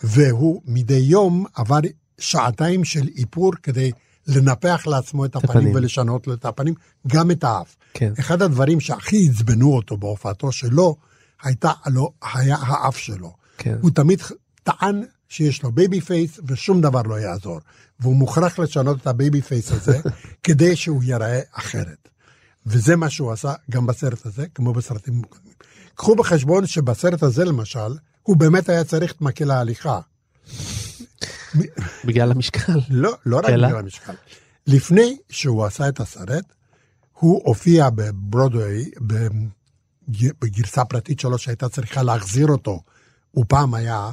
והוא מדי יום עבר שעתיים של איפור כדי לנפח לעצמו את הפנים, הפנים. ולשנות לו את הפנים, גם את האף. כן. אחד הדברים שהכי עצבנו אותו בהופעתו שלו, הייתה, לא, היה האף שלו. כן. הוא תמיד טען שיש לו baby face ושום דבר לא יעזור. והוא מוכרח לשנות את ה baby face הזה כדי שהוא ייראה אחרת. וזה מה שהוא עשה גם בסרט הזה, כמו בסרטים קודמים. קחו בחשבון שבסרט הזה למשל, הוא באמת היה צריך את מקל ההליכה. בגלל המשקל. לא, לא רק? בגלל המשקל. לפני שהוא עשה את הסרט, הוא הופיע בברודווי, בג- בגרסה פרטית שלו שהייתה צריכה להחזיר אותו. הוא פעם היה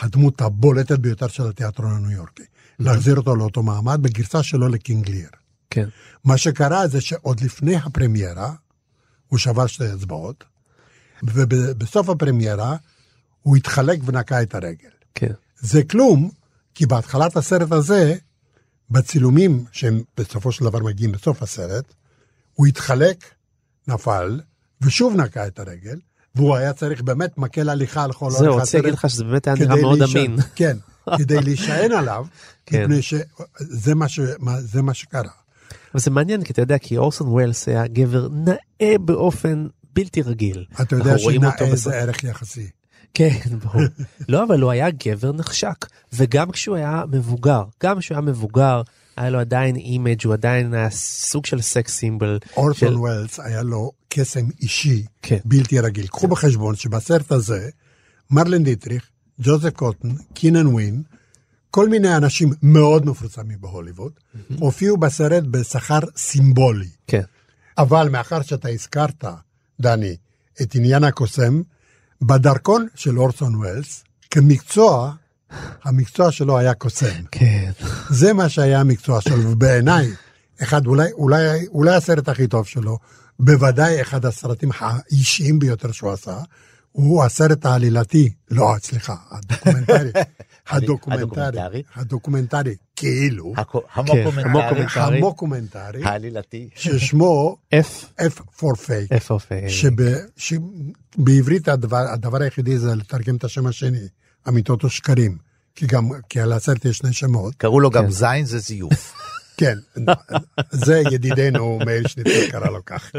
הדמות הבולטת ביותר של התיאטרון הניו יורקי. להחזיר אותו לאותו מעמד בגרסה שלו לקינג ליר. כן. מה שקרה זה שעוד לפני הפרמיירה, הוא שבר שתי אצבעות, ובסוף הפרמיירה הוא התחלק ונקע את הרגל. כן. זה כלום, כי בהתחלת הסרט הזה, בצילומים שהם בסופו של דבר מגיעים בסוף הסרט, הוא התחלק, נפל, ושוב נקע את הרגל, והוא היה צריך באמת מקל הליכה על כל זהו, אורך רציתי להגיד הסרט. לך שזה באמת היה נראה מאוד אמין. כן, כדי להישען עליו, כן. מפני שזה מה, ש... מה- זה מה שקרה. אבל זה מעניין כי אתה יודע כי אורסון ווילס היה גבר נאה באופן בלתי רגיל. אתה יודע שנאה זה ערך יחסי. כן, ברור. לא, אבל הוא היה גבר נחשק, וגם כשהוא היה מבוגר, גם כשהוא היה מבוגר, היה לו עדיין image, הוא עדיין היה סוג של sex symbol. אורסון ווילס היה לו קסם אישי כן. בלתי רגיל. קחו בחשבון שבסרט הזה, מרלן דיטריך, ג'וזף קוטן, קינן ווין, כל מיני אנשים מאוד מפורסמים בהוליווד, הופיעו בסרט בשכר סימבולי. כן. אבל מאחר שאתה הזכרת, דני, את עניין הקוסם, בדרכון של אורסון ווילס, כמקצוע, המקצוע שלו היה קוסם. כן. זה מה שהיה המקצוע שלו, ובעיניי, אחד, אולי, אולי, אולי הסרט הכי טוב שלו, בוודאי אחד הסרטים האישיים ביותר שהוא עשה, הוא הסרט העלילתי, לא, סליחה, הדוקומנטרי, הדוקומנטרי, הדוקומנטרי? כאילו, כן, המוקומנטרי, העלילתי. ששמו F, for fake, שבעברית הדבר היחידי זה לתרגם את השם השני, אמיתות או שקרים, כי גם, כי על הסרט יש שני שמות, קראו לו גם זין זה זיוף. כן, זה ידידנו מאיר שניצל קרא לו כך.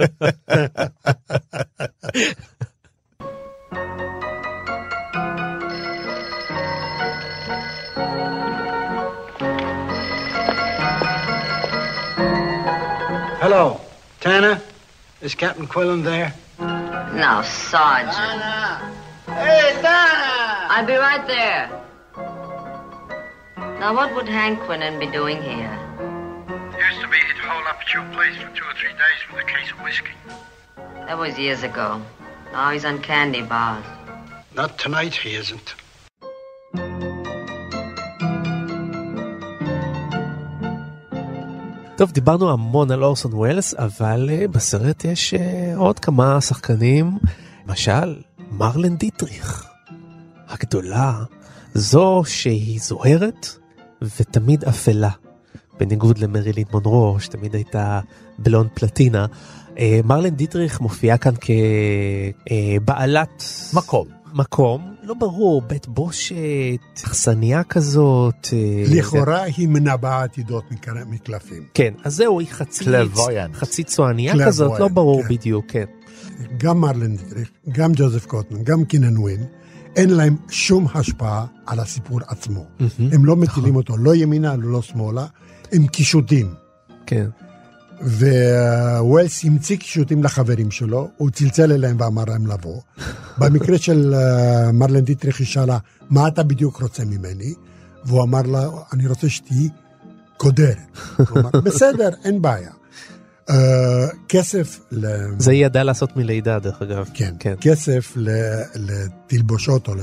Hello, Tanner. Is Captain Quillen there? Now, Sergeant. Hey, Tanner! I'll be right there. Now, what would Hank Quinnan be doing here? Used to be he'd hole up at your place for two or three days with a case of whiskey. That was years ago. Now he's on candy bars. Not tonight, he isn't. טוב, דיברנו המון על אורסון ווילס, אבל אה, בסרט יש אה, עוד כמה שחקנים, למשל, מרלן דיטריך, הגדולה, זו שהיא זוהרת ותמיד אפלה, בניגוד למרילין מונרו, שתמיד הייתה בלון פלטינה. אה, מרלן דיטריך מופיעה כאן כבעלת מקום. מקום, לא ברור, בית בושת, אכסניה כזאת. אה, לכאורה היא מנבאה עתידות מקלפים. כן, אז זהו, היא חצי, Clairvoyant. חצי צועניה כזאת, לא ברור כן. בדיוק, כן. גם מרלן דיטריך, גם ג'וזף קוטמן, גם קינן ווין, אין להם שום השפעה על הסיפור עצמו. הם לא מטילים אותו לא ימינה, לא שמאלה, הם קישוטים. כן. וווילס המציא קישוטים לחברים שלו, הוא צלצל אליהם ואמר להם לבוא. במקרה של אה, מרלן דיטריך היא שאלה, מה אתה בדיוק רוצה ממני? והוא אמר לה, אני רוצה שתהיי קודרת. אמר, בסדר, אין בעיה. אה, כסף ל... זה היא ידעה לעשות מלידה, דרך אגב. כן, כן. כסף ל- לתלבושות או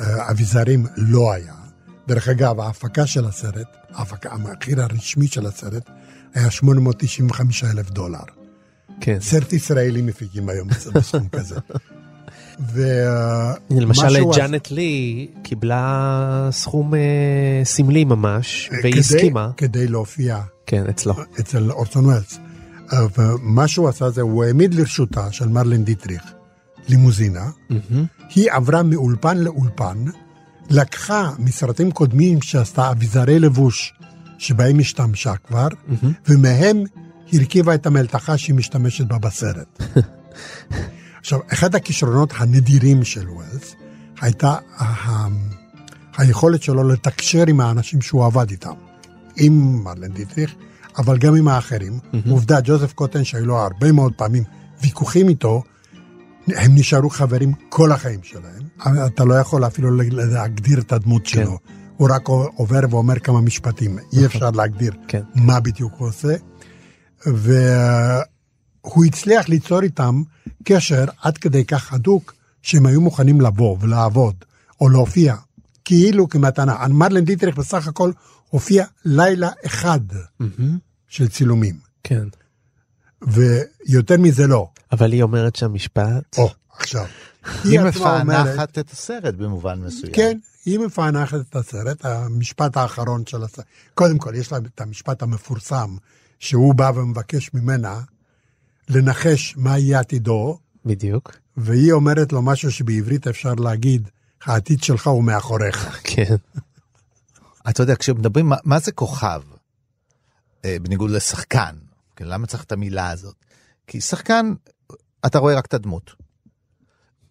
לאביזרים לא היה. דרך אגב, ההפקה של הסרט, ההפקה, המחיר הרשמי של הסרט, היה 895 אלף דולר. כן. סרט ישראלי מפיקים היום בסכום כזה. למשל ומשהו- ג'אנט לי קיבלה סכום אה, סמלי ממש, והיא הסכימה. כדי להופיע כן, אצלו. אצל אורסון ווילס. אה, ומה שהוא עשה זה, הוא העמיד לרשותה של מרלן דיטריך לימוזינה, היא עברה מאולפן לאולפן, לקחה מסרטים קודמים שעשתה אביזרי לבוש שבהם השתמשה כבר, ומהם הרכיבה את המלתחה שהיא משתמשת בה בסרט. עכשיו, אחד הכישרונות הנדירים של ווילס הייתה ה- היכולת שלו לתקשר עם האנשים שהוא עבד איתם. עם מרלן דיטריך, אבל גם עם האחרים. עובדה, ג'וזף קוטן, שהיו לו הרבה מאוד פעמים ויכוחים איתו, הם נשארו חברים כל החיים שלהם. אתה לא יכול אפילו להגדיר את הדמות שלו. הוא רק עובר ואומר כמה משפטים. אי אפשר להגדיר כן. מה בדיוק הוא עושה. והוא הצליח ליצור איתם קשר עד כדי כך הדוק, שהם היו מוכנים לבוא ולעבוד, או להופיע, כאילו כמתנה. מרלן דיטריך בסך הכל הופיע לילה אחד של צילומים, כן. ויותר מזה לא. אבל היא אומרת שהמשפט... או, עכשיו. היא מפענחת את הסרט במובן מסוים. כן, היא מפענחת את הסרט, המשפט האחרון של הסרט. קודם כל, יש לה את המשפט המפורסם, שהוא בא ומבקש ממנה לנחש מה יהיה עתידו, בדיוק. והיא אומרת לו משהו שבעברית אפשר להגיד, העתיד שלך הוא מאחוריך. כן. אתה יודע, כשמדברים, מה, מה זה כוכב? אה, בניגוד לשחקן. כן, למה צריך את המילה הזאת? כי שחקן, אתה רואה רק את הדמות.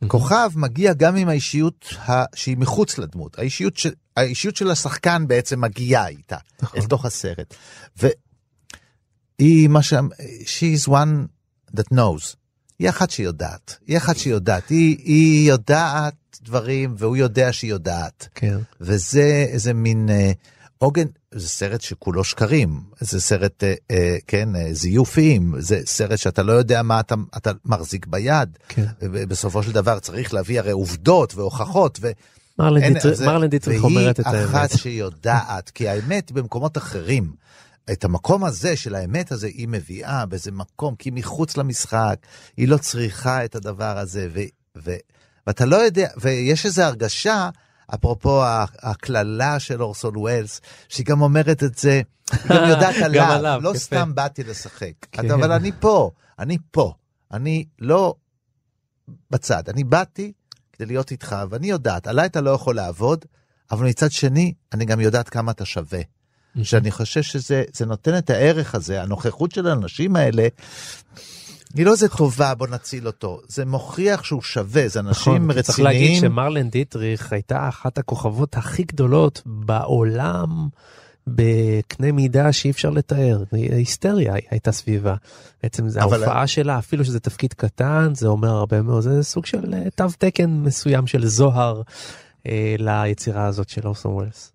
כוכב מגיע גם עם האישיות ה... שהיא מחוץ לדמות. האישיות, ש... האישיות של השחקן בעצם מגיעה איתה, נכון. אל תוך הסרט. והיא מה ש... She is one that knows. היא אחת שיודעת. היא אחת שיודעת. היא, היא יודעת דברים, והוא יודע שהיא יודעת. כן. וזה איזה מין אה, עוגן, זה סרט שכולו שקרים, זה סרט, אה, אה, כן, אה, זיופים, זה סרט שאתה לא יודע מה אתה, אתה מחזיק ביד. כן. ובסופו של דבר צריך להביא הרי עובדות והוכחות. ו... מרלן דיטריך- אומרת את והיא האמת. אחת שיודעת, כי האמת במקומות אחרים. את המקום הזה של האמת הזה היא מביאה באיזה מקום, כי מחוץ למשחק, היא לא צריכה את הדבר הזה, ו, ו, ואתה לא יודע, ויש איזו הרגשה, אפרופו הקללה של אורסון ווילס, שהיא גם אומרת את זה, היא גם יודעת גם עליו, עליו, לא יפה. סתם באתי לשחק. כן. אתה, אבל אני פה, אני פה, אני לא בצד, אני באתי כדי להיות איתך, ואני יודעת, עליי אתה לא יכול לעבוד, אבל מצד שני, אני גם יודעת כמה אתה שווה. שאני חושב שזה זה נותן את הערך הזה, הנוכחות של האנשים האלה, היא לא איזה טובה, בוא נציל אותו. זה מוכיח שהוא שווה, זה אנשים נכון, כי צריך להגיד רציניים. שמרלן דיטריך הייתה אחת הכוכבות הכי גדולות בעולם בקנה מידה שאי אפשר לתאר. היסטריה הייתה סביבה. בעצם זה אבל- ההופעה שלה, אפילו שזה תפקיד קטן, זה אומר הרבה מאוד, זה סוג של אה, תו תקן מסוים של זוהר אה, ליצירה הזאת של אורסון ווילס.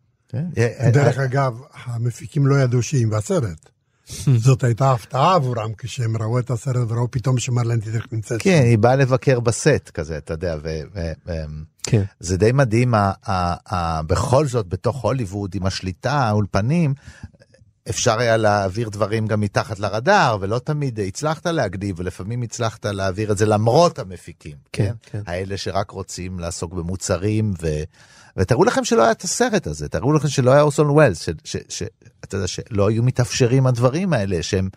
כן, אה, דרך אגב, המפיקים לא ידעו שהיא בסרט. זאת הייתה הפתעה עבורם כשהם ראו את הסרט וראו פתאום שמרלן דיטריך נמצאת כן, היא באה לבקר בסט כזה, אתה יודע, ו... ו- ו- כן. די מדהים, בכל זאת, בתוך הוליווד, עם השליטה, האולפנים, אפשר היה להעביר דברים גם מתחת לרדאר, ולא תמיד הצלחת להגניב, ולפעמים הצלחת להעביר את זה למרות המפיקים, כן, כן? כן. האלה שרק רוצים לעסוק במוצרים, ו... ותראו לכם שלא היה את הסרט הזה, תראו לכם שלא היה אורסון ווילס, ש... ש... ש... אתה יודע, שלא היו מתאפשרים הדברים האלה, שהם...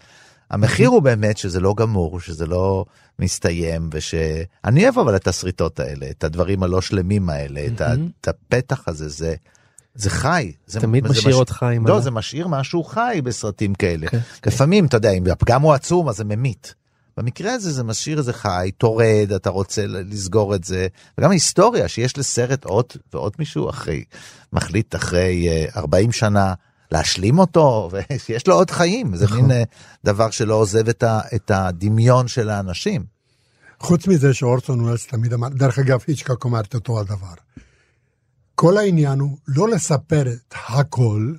המחיר הוא באמת שזה לא גמור, שזה לא מסתיים, ושאני אוהב אבל את הסריטות האלה, את הדברים הלא שלמים האלה, את, ה... את הפתח הזה, זה, זה חי. זה, תמיד וזה משאיר אותך עם לא, ה- זה משאיר משהו חי בסרטים כאלה. כן, לפעמים, אתה יודע, אם הפגם הוא עצום, אז זה ממית. במקרה הזה זה משאיר איזה חי, טורד, אתה רוצה לסגור את זה, וגם היסטוריה שיש לסרט עוד ועוד מישהו אחרי, מחליט אחרי אה, 40 שנה להשלים אותו, ושיש לו עוד חיים, זה. מין אה, דבר שלא עוזב את, ה, את הדמיון של האנשים. חוץ מזה שאורסון ווילס תמיד אמר, דרך אגב, היצ'קוק אמר את אותו הדבר. כל העניין הוא לא לספר את הכל,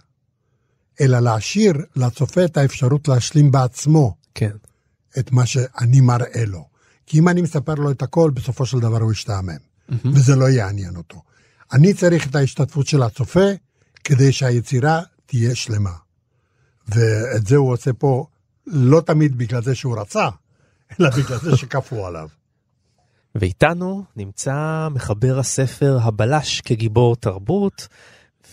אלא להשאיר לצופה את האפשרות להשלים בעצמו כן. את מה שאני מראה לו. כי אם אני מספר לו את הכל, בסופו של דבר הוא ישתעמם, וזה לא יעניין אותו. אני צריך את ההשתתפות של הצופה כדי שהיצירה תהיה שלמה. ואת זה הוא עושה פה לא תמיד בגלל זה שהוא רצה, אלא בגלל זה שכפו עליו. ואיתנו נמצא מחבר הספר הבלש כגיבור תרבות,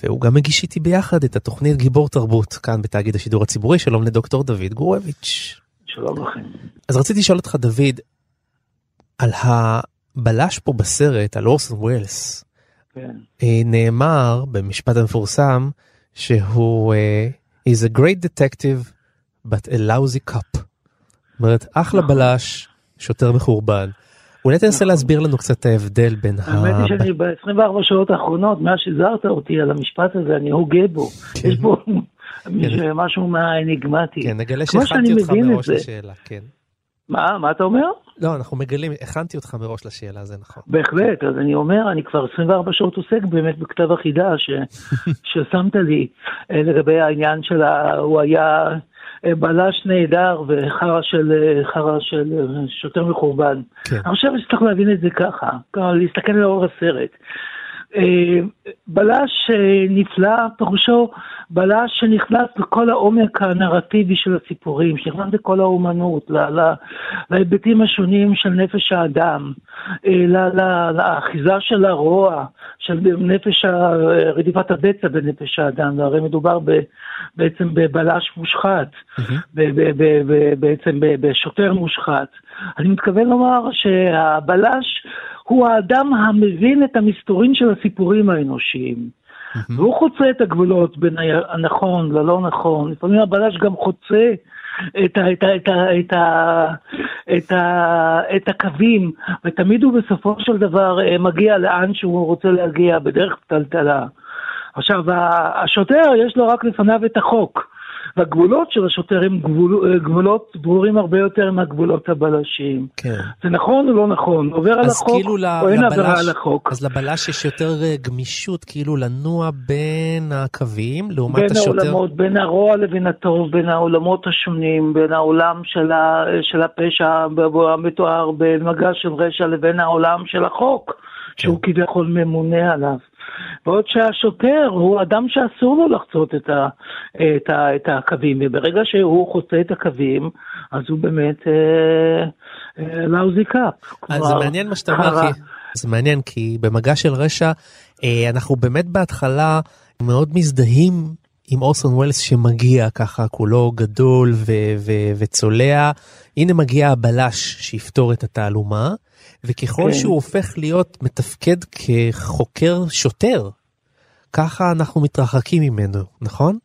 והוא גם מגיש איתי ביחד את התוכנית גיבור תרבות כאן בתאגיד השידור הציבורי. שלום לדוקטור דוד גורביץ'. שלום לכם. אז רציתי לשאול אותך דוד, על הבלש פה בסרט, על אורסון ווילס, כן. אה, נאמר במשפט המפורסם שהוא אה, is a great detective but a lousy cop. זאת אומרת, אחלה נכון. בלש, שוטר מחורבן. אולי תנסה להסביר לנו קצת את ההבדל בין ה... האמת היא שאני ב-24 שעות האחרונות, מאז שהזהרת אותי על המשפט הזה, אני הוגה בו. יש בו משהו מהאניגמטי. כן, נגלה שהכנתי אותך מראש. לשאלה, כן. מה, מה אתה אומר? לא, אנחנו מגלים, הכנתי אותך מראש לשאלה, זה נכון. בהחלט, אז אני אומר, אני כבר 24 שעות עוסק באמת בכתב החידה ש, ששמת לי אה, לגבי העניין של ה... הוא היה אה, בלש נהדר וחרא של, אה, חרא של שוטר מחורבן. כן. אני חושב שצריך להבין את זה ככה, להסתכל לאור הסרט. אה, בלש אה, נפלא, פירושו בלש שנכנס לכל העומק הנרטיבי של הסיפורים, שנכנס לכל האומנות, להיבטים השונים של נפש האדם, אה, לאחיזה של הרוע, של נפש, רדיפת הבצע בנפש האדם, הרי מדובר ב, בעצם בבלש מושחת, ב- ב- ב- בעצם בשוטר מושחת. אני מתכוון לומר שהבלש הוא האדם המבין את המסתורים של הסיפורים האנושיים. והוא חוצה את הגבולות בין הנכון ללא נכון, לפעמים הבלש גם חוצה את, ה, את, ה, את, ה, את, ה, את, ה, את הקווים, ותמיד הוא בסופו של דבר אה, מגיע לאן שהוא רוצה להגיע, בדרך פתלתלה. עכשיו, השוטר יש לו רק לפניו את החוק. והגבולות של השוטר הם גבול, גבולות ברורים הרבה יותר מהגבולות הבלשים. כן. זה נכון או לא נכון? עובר על החוק כאילו או אין עבירה על החוק? אז לבלש יש יותר אה, גמישות כאילו לנוע בין הקווים לעומת בין השוטר. העולמות, בין הרוע לבין הטוב, בין העולמות השונים, בין העולם של, ה, של הפשע המתואר במגע של רשע לבין העולם של החוק, שהוא כביכול ממונה עליו. בעוד שהשוטר הוא אדם שאסור לו לחצות את, ה, את, ה, את הקווים, וברגע שהוא חוצה את הקווים, אז הוא באמת לאוזי קאפ. זה מעניין מה שאתה אומר, כי, זה מעניין כי במגע של רשע, אה, אנחנו באמת בהתחלה מאוד מזדהים עם אורסון ווילס שמגיע ככה כולו גדול ו- ו- וצולע. הנה מגיע הבלש שיפתור את התעלומה, וככל כן. שהוא הופך להיות מתפקד כחוקר שוטר, ככה אנחנו מתרחקים ממנו, נכון?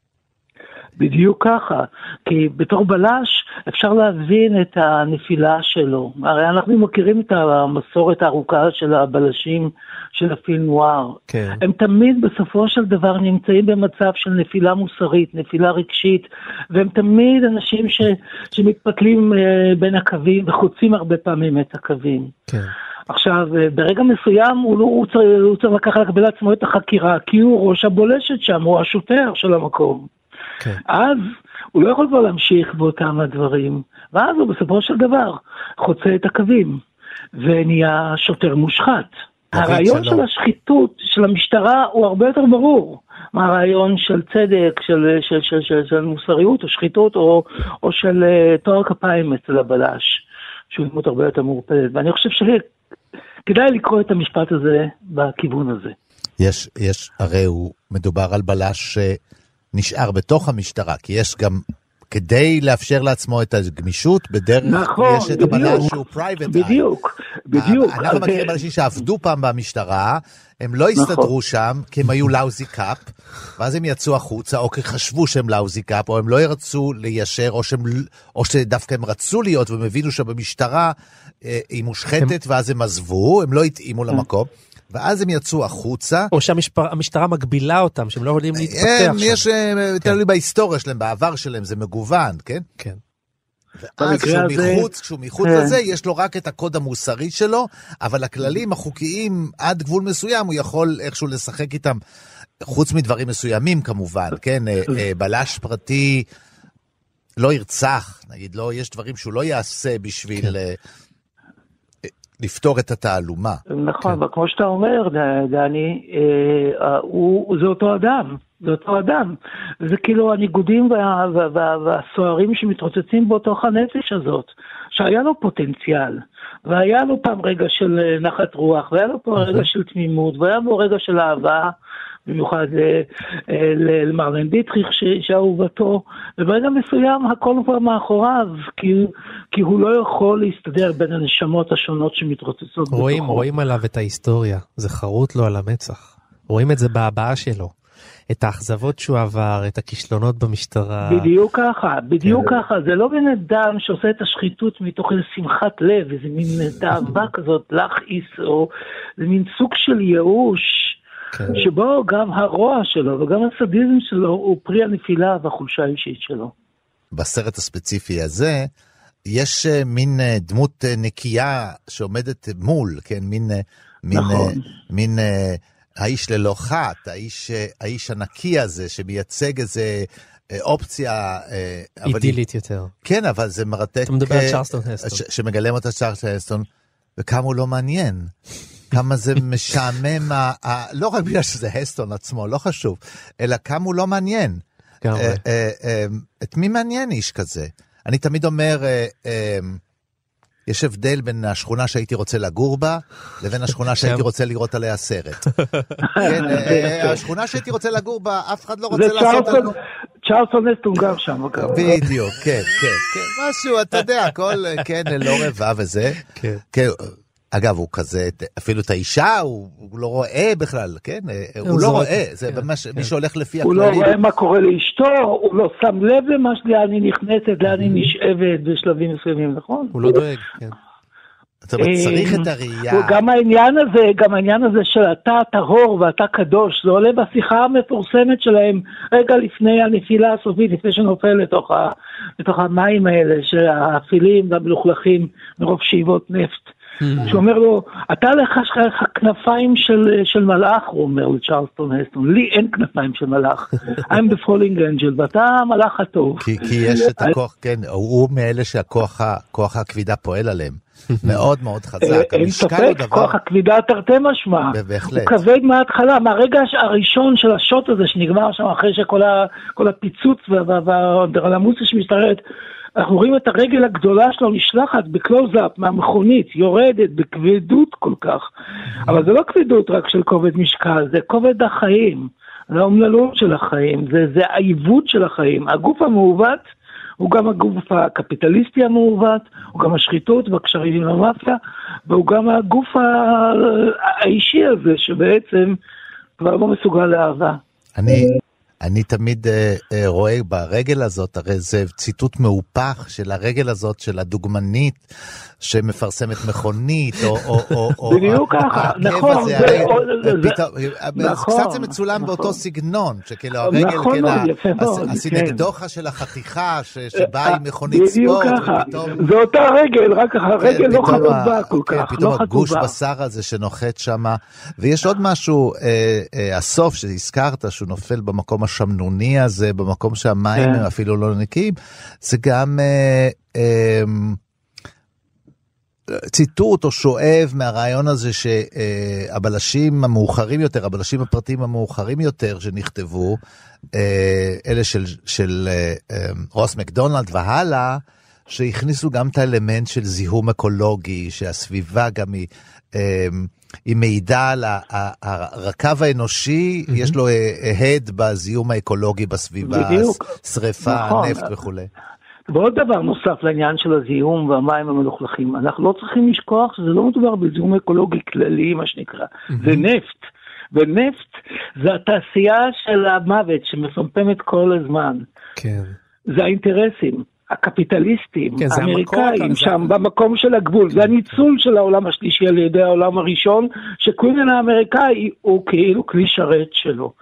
בדיוק ככה, כי בתור בלש אפשר להבין את הנפילה שלו. הרי אנחנו מכירים את המסורת הארוכה של הבלשים של הפיל נואר. כן. הם תמיד בסופו של דבר נמצאים במצב של נפילה מוסרית, נפילה רגשית, והם תמיד אנשים ש, שמתפתלים uh, בין הקווים וחוצים הרבה פעמים את הקווים. כן. עכשיו, ברגע מסוים הוא, לא, הוא, צריך, הוא צריך לקחת לקבל לעצמו את החקירה, כי הוא ראש הבולשת שם, הוא השוטר של המקום. כן. אז הוא לא יכול כבר להמשיך באותם הדברים, ואז הוא בסופו של דבר חוצה את הקווים, ונהיה שוטר מושחת. הרעיון של השחיתות של המשטרה הוא הרבה יותר ברור מהרעיון של צדק, של, של, של, של, של מוסריות או שחיתות או, או של uh, טוהר כפיים אצל הבלש, שהוא דמות הרבה יותר מעורפלת. ואני חושב שכדאי לקרוא את המשפט הזה בכיוון הזה. יש, יש, הרי הוא מדובר על בלש שנשאר בתוך המשטרה, כי יש גם כדי לאפשר לעצמו את הגמישות, בדרך נכון, יש את הבלש שהוא private בדיוק, בדיוק. אנחנו אז- מכירים אנשים שעבדו פעם במשטרה, הם לא הסתדרו שם, כי הם היו lousy cop, ואז הם יצאו החוצה, או כי חשבו שהם lousy cop, או הם לא ירצו ליישר, או, שהם, או שדווקא הם רצו להיות, והם הבינו שבמשטרה אה, היא מושחתת, ואז הם עזבו, הם לא התאימו למקום. ואז הם יצאו החוצה. או שהמשטרה מגבילה אותם, שהם לא יכולים להתפתח הם, שם. יש, אה, תלוי בהיסטוריה שלהם, בעבר שלהם, זה מגוון, כן? כן. ואז כשהוא הזה- מחוץ, כשהוא מחוץ כן. לזה, יש לו רק את הקוד המוסרי שלו, אבל הכללים החוקיים עד גבול מסוים, הוא יכול איכשהו לשחק איתם, חוץ מדברים מסוימים כמובן, כן? אה, אה, בלש פרטי לא ירצח, נגיד, לא, יש דברים שהוא לא יעשה בשביל כן. לפתור את התעלומה. נכון, אבל כמו שאתה אומר, דני, אה, אה, הוא, זה אותו אדם, זה אותו אדם. זה כאילו הניגודים וה, וה, וה, והסוהרים שמתרוצצים בתוך הנפש הזאת, שהיה לו פוטנציאל, והיה לו פעם רגע של אה, נחת רוח, והיה לו פה רגע של תמימות, והיה בו רגע של אהבה. במיוחד אה, אה, למרלן דיטריך שאהובתו, וברגע מסוים הכל כבר מאחוריו, כי, כי הוא לא יכול להסתדר בין הנשמות השונות שמתרוצצות רואים, רואים עליו את ההיסטוריה, זה חרוט לו על המצח. רואים את זה בהבעה שלו. את האכזבות שהוא עבר, את הכישלונות במשטרה. בדיוק ככה, בדיוק כן. ככה, זה לא בן אדם שעושה את השחיתות מתוך איזו שמחת לב, איזה מין תאווה כזאת, להכעיס, או זה מין סוג של ייאוש, כן. שבו גם הרוע שלו וגם הסדיזם שלו הוא פרי הנפילה והחולשה האישית שלו. בסרט הספציפי הזה, יש אה, מין אה, דמות אה, נקייה שעומדת מול, כן, מין, מין, נכון. מין האיש ללא חת, האיש, האיש הנקי הזה שמייצג איזה אופציה. אה, אבל אידילית יותר. כן, אבל זה מרתק. אתה מדבר על צ'רלסטון הסטון. ש- שמגלם אותה צ'רלסטון הסטון, וכמה הוא לא מעניין. כמה זה משעמם, ה- ה- לא רק בגלל שזה הסטון עצמו, לא חשוב, אלא כמה הוא לא מעניין. אה, אה, אה, את מי מעניין איש כזה? אני תמיד אומר, יש הבדל בין השכונה שהייתי רוצה לגור בה, לבין השכונה שהייתי רוצה לראות עליה סרט. כן, אה, השכונה שהייתי רוצה לגור בה, אף אחד לא רוצה לעשות... צ'רלסון אסטון גר שם, אגב. בדיוק, כן, כן, כן, משהו, אתה יודע, הכל, כן, לא רבע וזה. כן. כן, אגב, הוא כזה, אפילו את האישה הוא, הוא לא רואה בכלל, כן? הוא, הוא לא זורק, רואה, זה כן, ממש, כן. מי שהולך לפי הוא לא הכללים. רואה מה קורה לאשתו, הוא לא שם לב למה לאן היא נכנסת, לאן היא נשאבת בשלבים מסוימים, נכון? הוא לא דואג, כן. זאת אומרת, צריך את אה, הראייה. גם העניין הזה, גם העניין הזה של אתה טהור ואתה קדוש, זה עולה בשיחה המפורסמת שלהם רגע לפני הנפילה הסופית, לפני שנופל לתוך, ה, לתוך המים האלה, שהאפילים והמלוכלכים מרוב שאיבות נפט. שהוא אומר לו, אתה לך יש לך כנפיים של, של מלאך, הוא אומר לצ'רלסטון הסטון, לי אין כנפיים של מלאך, I'm the falling angel, ואתה המלאך הטוב. כי, כי יש את הכוח, כן, הוא מאלה שהכוח הכבידה פועל עליהם. מאוד מאוד חזק. אין המשקל הוא ספק, דבר... כוח הכבידה תרתי משמע. בהחלט. הוא כבד מההתחלה, מהרגע הראשון של השוט הזה שנגמר שם אחרי שכל הפיצוץ וה- וה- והאנדרלמוסיה שמשתררת, אנחנו רואים את הרגל הגדולה שלו נשלחת בקלוז-אפ מהמכונית, יורדת בכבדות כל כך. אבל זה לא כבדות רק של כובד משקל, זה כובד החיים, זה האומללות של החיים, זה, זה העיוות של החיים. הגוף המעוות הוא גם הגוף הקפיטליסטי המעוות, הוא גם השחיתות והקשרים עם המאפיה, והוא גם הגוף ה- האישי הזה שבעצם כבר לא מסוגל לאהבה. אני, אני תמיד אה, אה, רואה ברגל הזאת, הרי זה ציטוט מהופך של הרגל הזאת של הדוגמנית שמפרסמת מכונית, או... או, או, או בדיוק ככה, נכון, הזה, זה- הרי, אה, זה- פתאום, אה, נכון, קצת זה מצולם נכון. באותו סגנון, שכאילו הרגל, נכון כאילו, יפה מאוד, כן. הסינקדוחה של החתיכה, ש- שבאה עם מכונית בדיוק ספורט, ככה, ופתאום... זה אותה רגל, רק הרגל כן, לא פתאום חדובה כל כן, כך, פתאום לא הגוש. בשר הזה שנוחת שם. ויש עוד משהו, אה, אה, הסוף שהזכרת, שהוא נופל במקום השמנוני הזה, במקום שהמים כן. הם אפילו לא נקיים, זה גם אה, אה, ציטוט או שואב מהרעיון הזה שהבלשים המאוחרים יותר, הבלשים הפרטיים המאוחרים יותר שנכתבו, אה, אלה של, של אה, אה, רוס מקדונלד והלאה, שהכניסו גם את האלמנט של זיהום אקולוגי, שהסביבה גם היא, אה, היא מעידה על הרקב האנושי, יש לו אה, הד בזיהום האקולוגי בסביבה, בדיוק. שריפה, נכון. נפט וכולי. ועוד דבר נוסף לעניין של הזיהום והמים המלוכלכים, אנחנו לא צריכים לשכוח שזה לא מדובר בזיהום אקולוגי כללי, מה שנקרא, זה נפט. ונפט זה התעשייה של המוות שמפמפמת כל הזמן. כן. זה האינטרסים. הקפיטליסטים, כן, זה האמריקאים, זה- שם במקום של הגבול, זה הניצול של העולם השלישי על ידי העולם הראשון, שקווינן האמריקאי הוא כאילו כלי שרת שלו.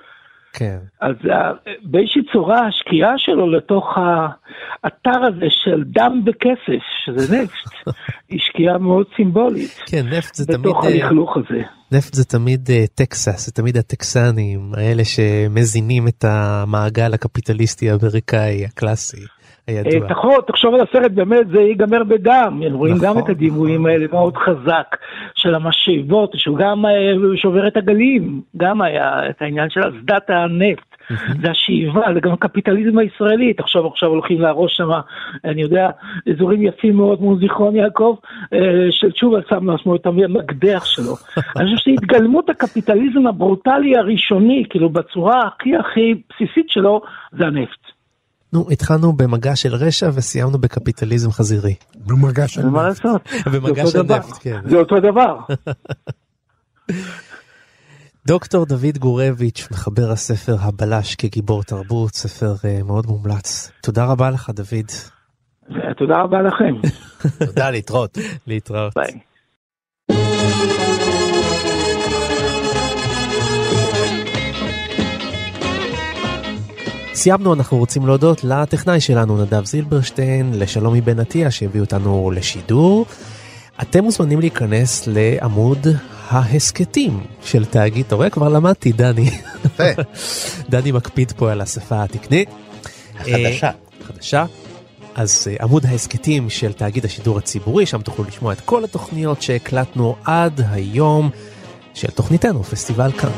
כן. אז אה, באיזושהי צורה השקיעה שלו לתוך האתר הזה של דם בכסף, שזה נפט, היא שקיעה מאוד סימבולית. כן, נפט זה תמיד... בתוך אה, הלכלוך הזה. נפט זה תמיד אה, טקסס, זה תמיד הטקסנים, האלה שמזינים את המעגל הקפיטליסטי האמריקאי הקלאסי, הידוע. אה, תחשוב, תחשוב על הסרט, באמת זה ייגמר בדם, רואים גם נכון, את הדימויים האלה מאוד חזק של המשאבות, שהוא גם אה, שובר את הגלים, גם היה את העניין של אסדת הנפט, זה השאיבה, זה גם הקפיטליזם הישראלי, תחשוב עכשיו הולכים להרוס שם, אני יודע, אזורים יפים מאוד מול זיכרון יעקב, אה, של תשובה שם לעצמו את המקדח שלו. אני חושב שהתגלמות הקפיטליזם הברוטלי הראשוני, כאילו בצורה הכי הכי בסיסית שלו, זה הנפט. נו, התחלנו במגע של רשע וסיימנו בקפיטליזם חזירי. במגע של מה נפט. לעשות? במגע זה של אותו דבר. נפט, כן. זה אותו דבר. דוקטור דוד גורביץ', מחבר הספר הבלש כגיבור תרבות, ספר אה, מאוד מומלץ. תודה רבה לך, דוד. תודה רבה לכם. תודה, להתראות. להתראות. ביי. סיימנו, אנחנו רוצים להודות לטכנאי שלנו, נדב זילברשטיין, לשלום מבן עטיה שהביא אותנו לשידור. אתם מוזמנים להיכנס לעמוד ההסכתים של תאגיד, אתה רואה? כבר למדתי, דני. דני מקפיד פה על השפה התקנית. החדשה. אה, חדשה. אז אה, עמוד ההסכתים של תאגיד השידור הציבורי, שם תוכלו לשמוע את כל התוכניות שהקלטנו עד היום של תוכניתנו, פסטיבל כאן.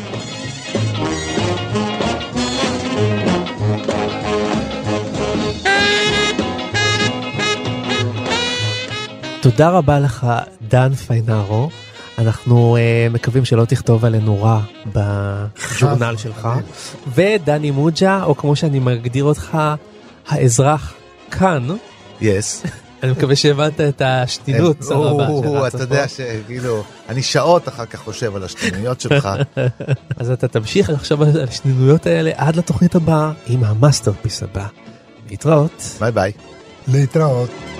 תודה רבה לך, דן פיינארו. אנחנו uh, מקווים שלא תכתוב עלינו רע בז'ורנל שלך. ודני מוג'ה, או כמו שאני מגדיר אותך, האזרח כאן, yes. אני מקווה שהבנת את השנינות הרבה או, שרצה אתה יודע. שכאילו, אני שעות אחר כך חושב על השטויות שלך. אז אתה תמשיך לחשוב על השנינויות האלה עד לתוכנית הבאה עם ה masterpiece הבא. להתראות. ביי ביי. להתראות.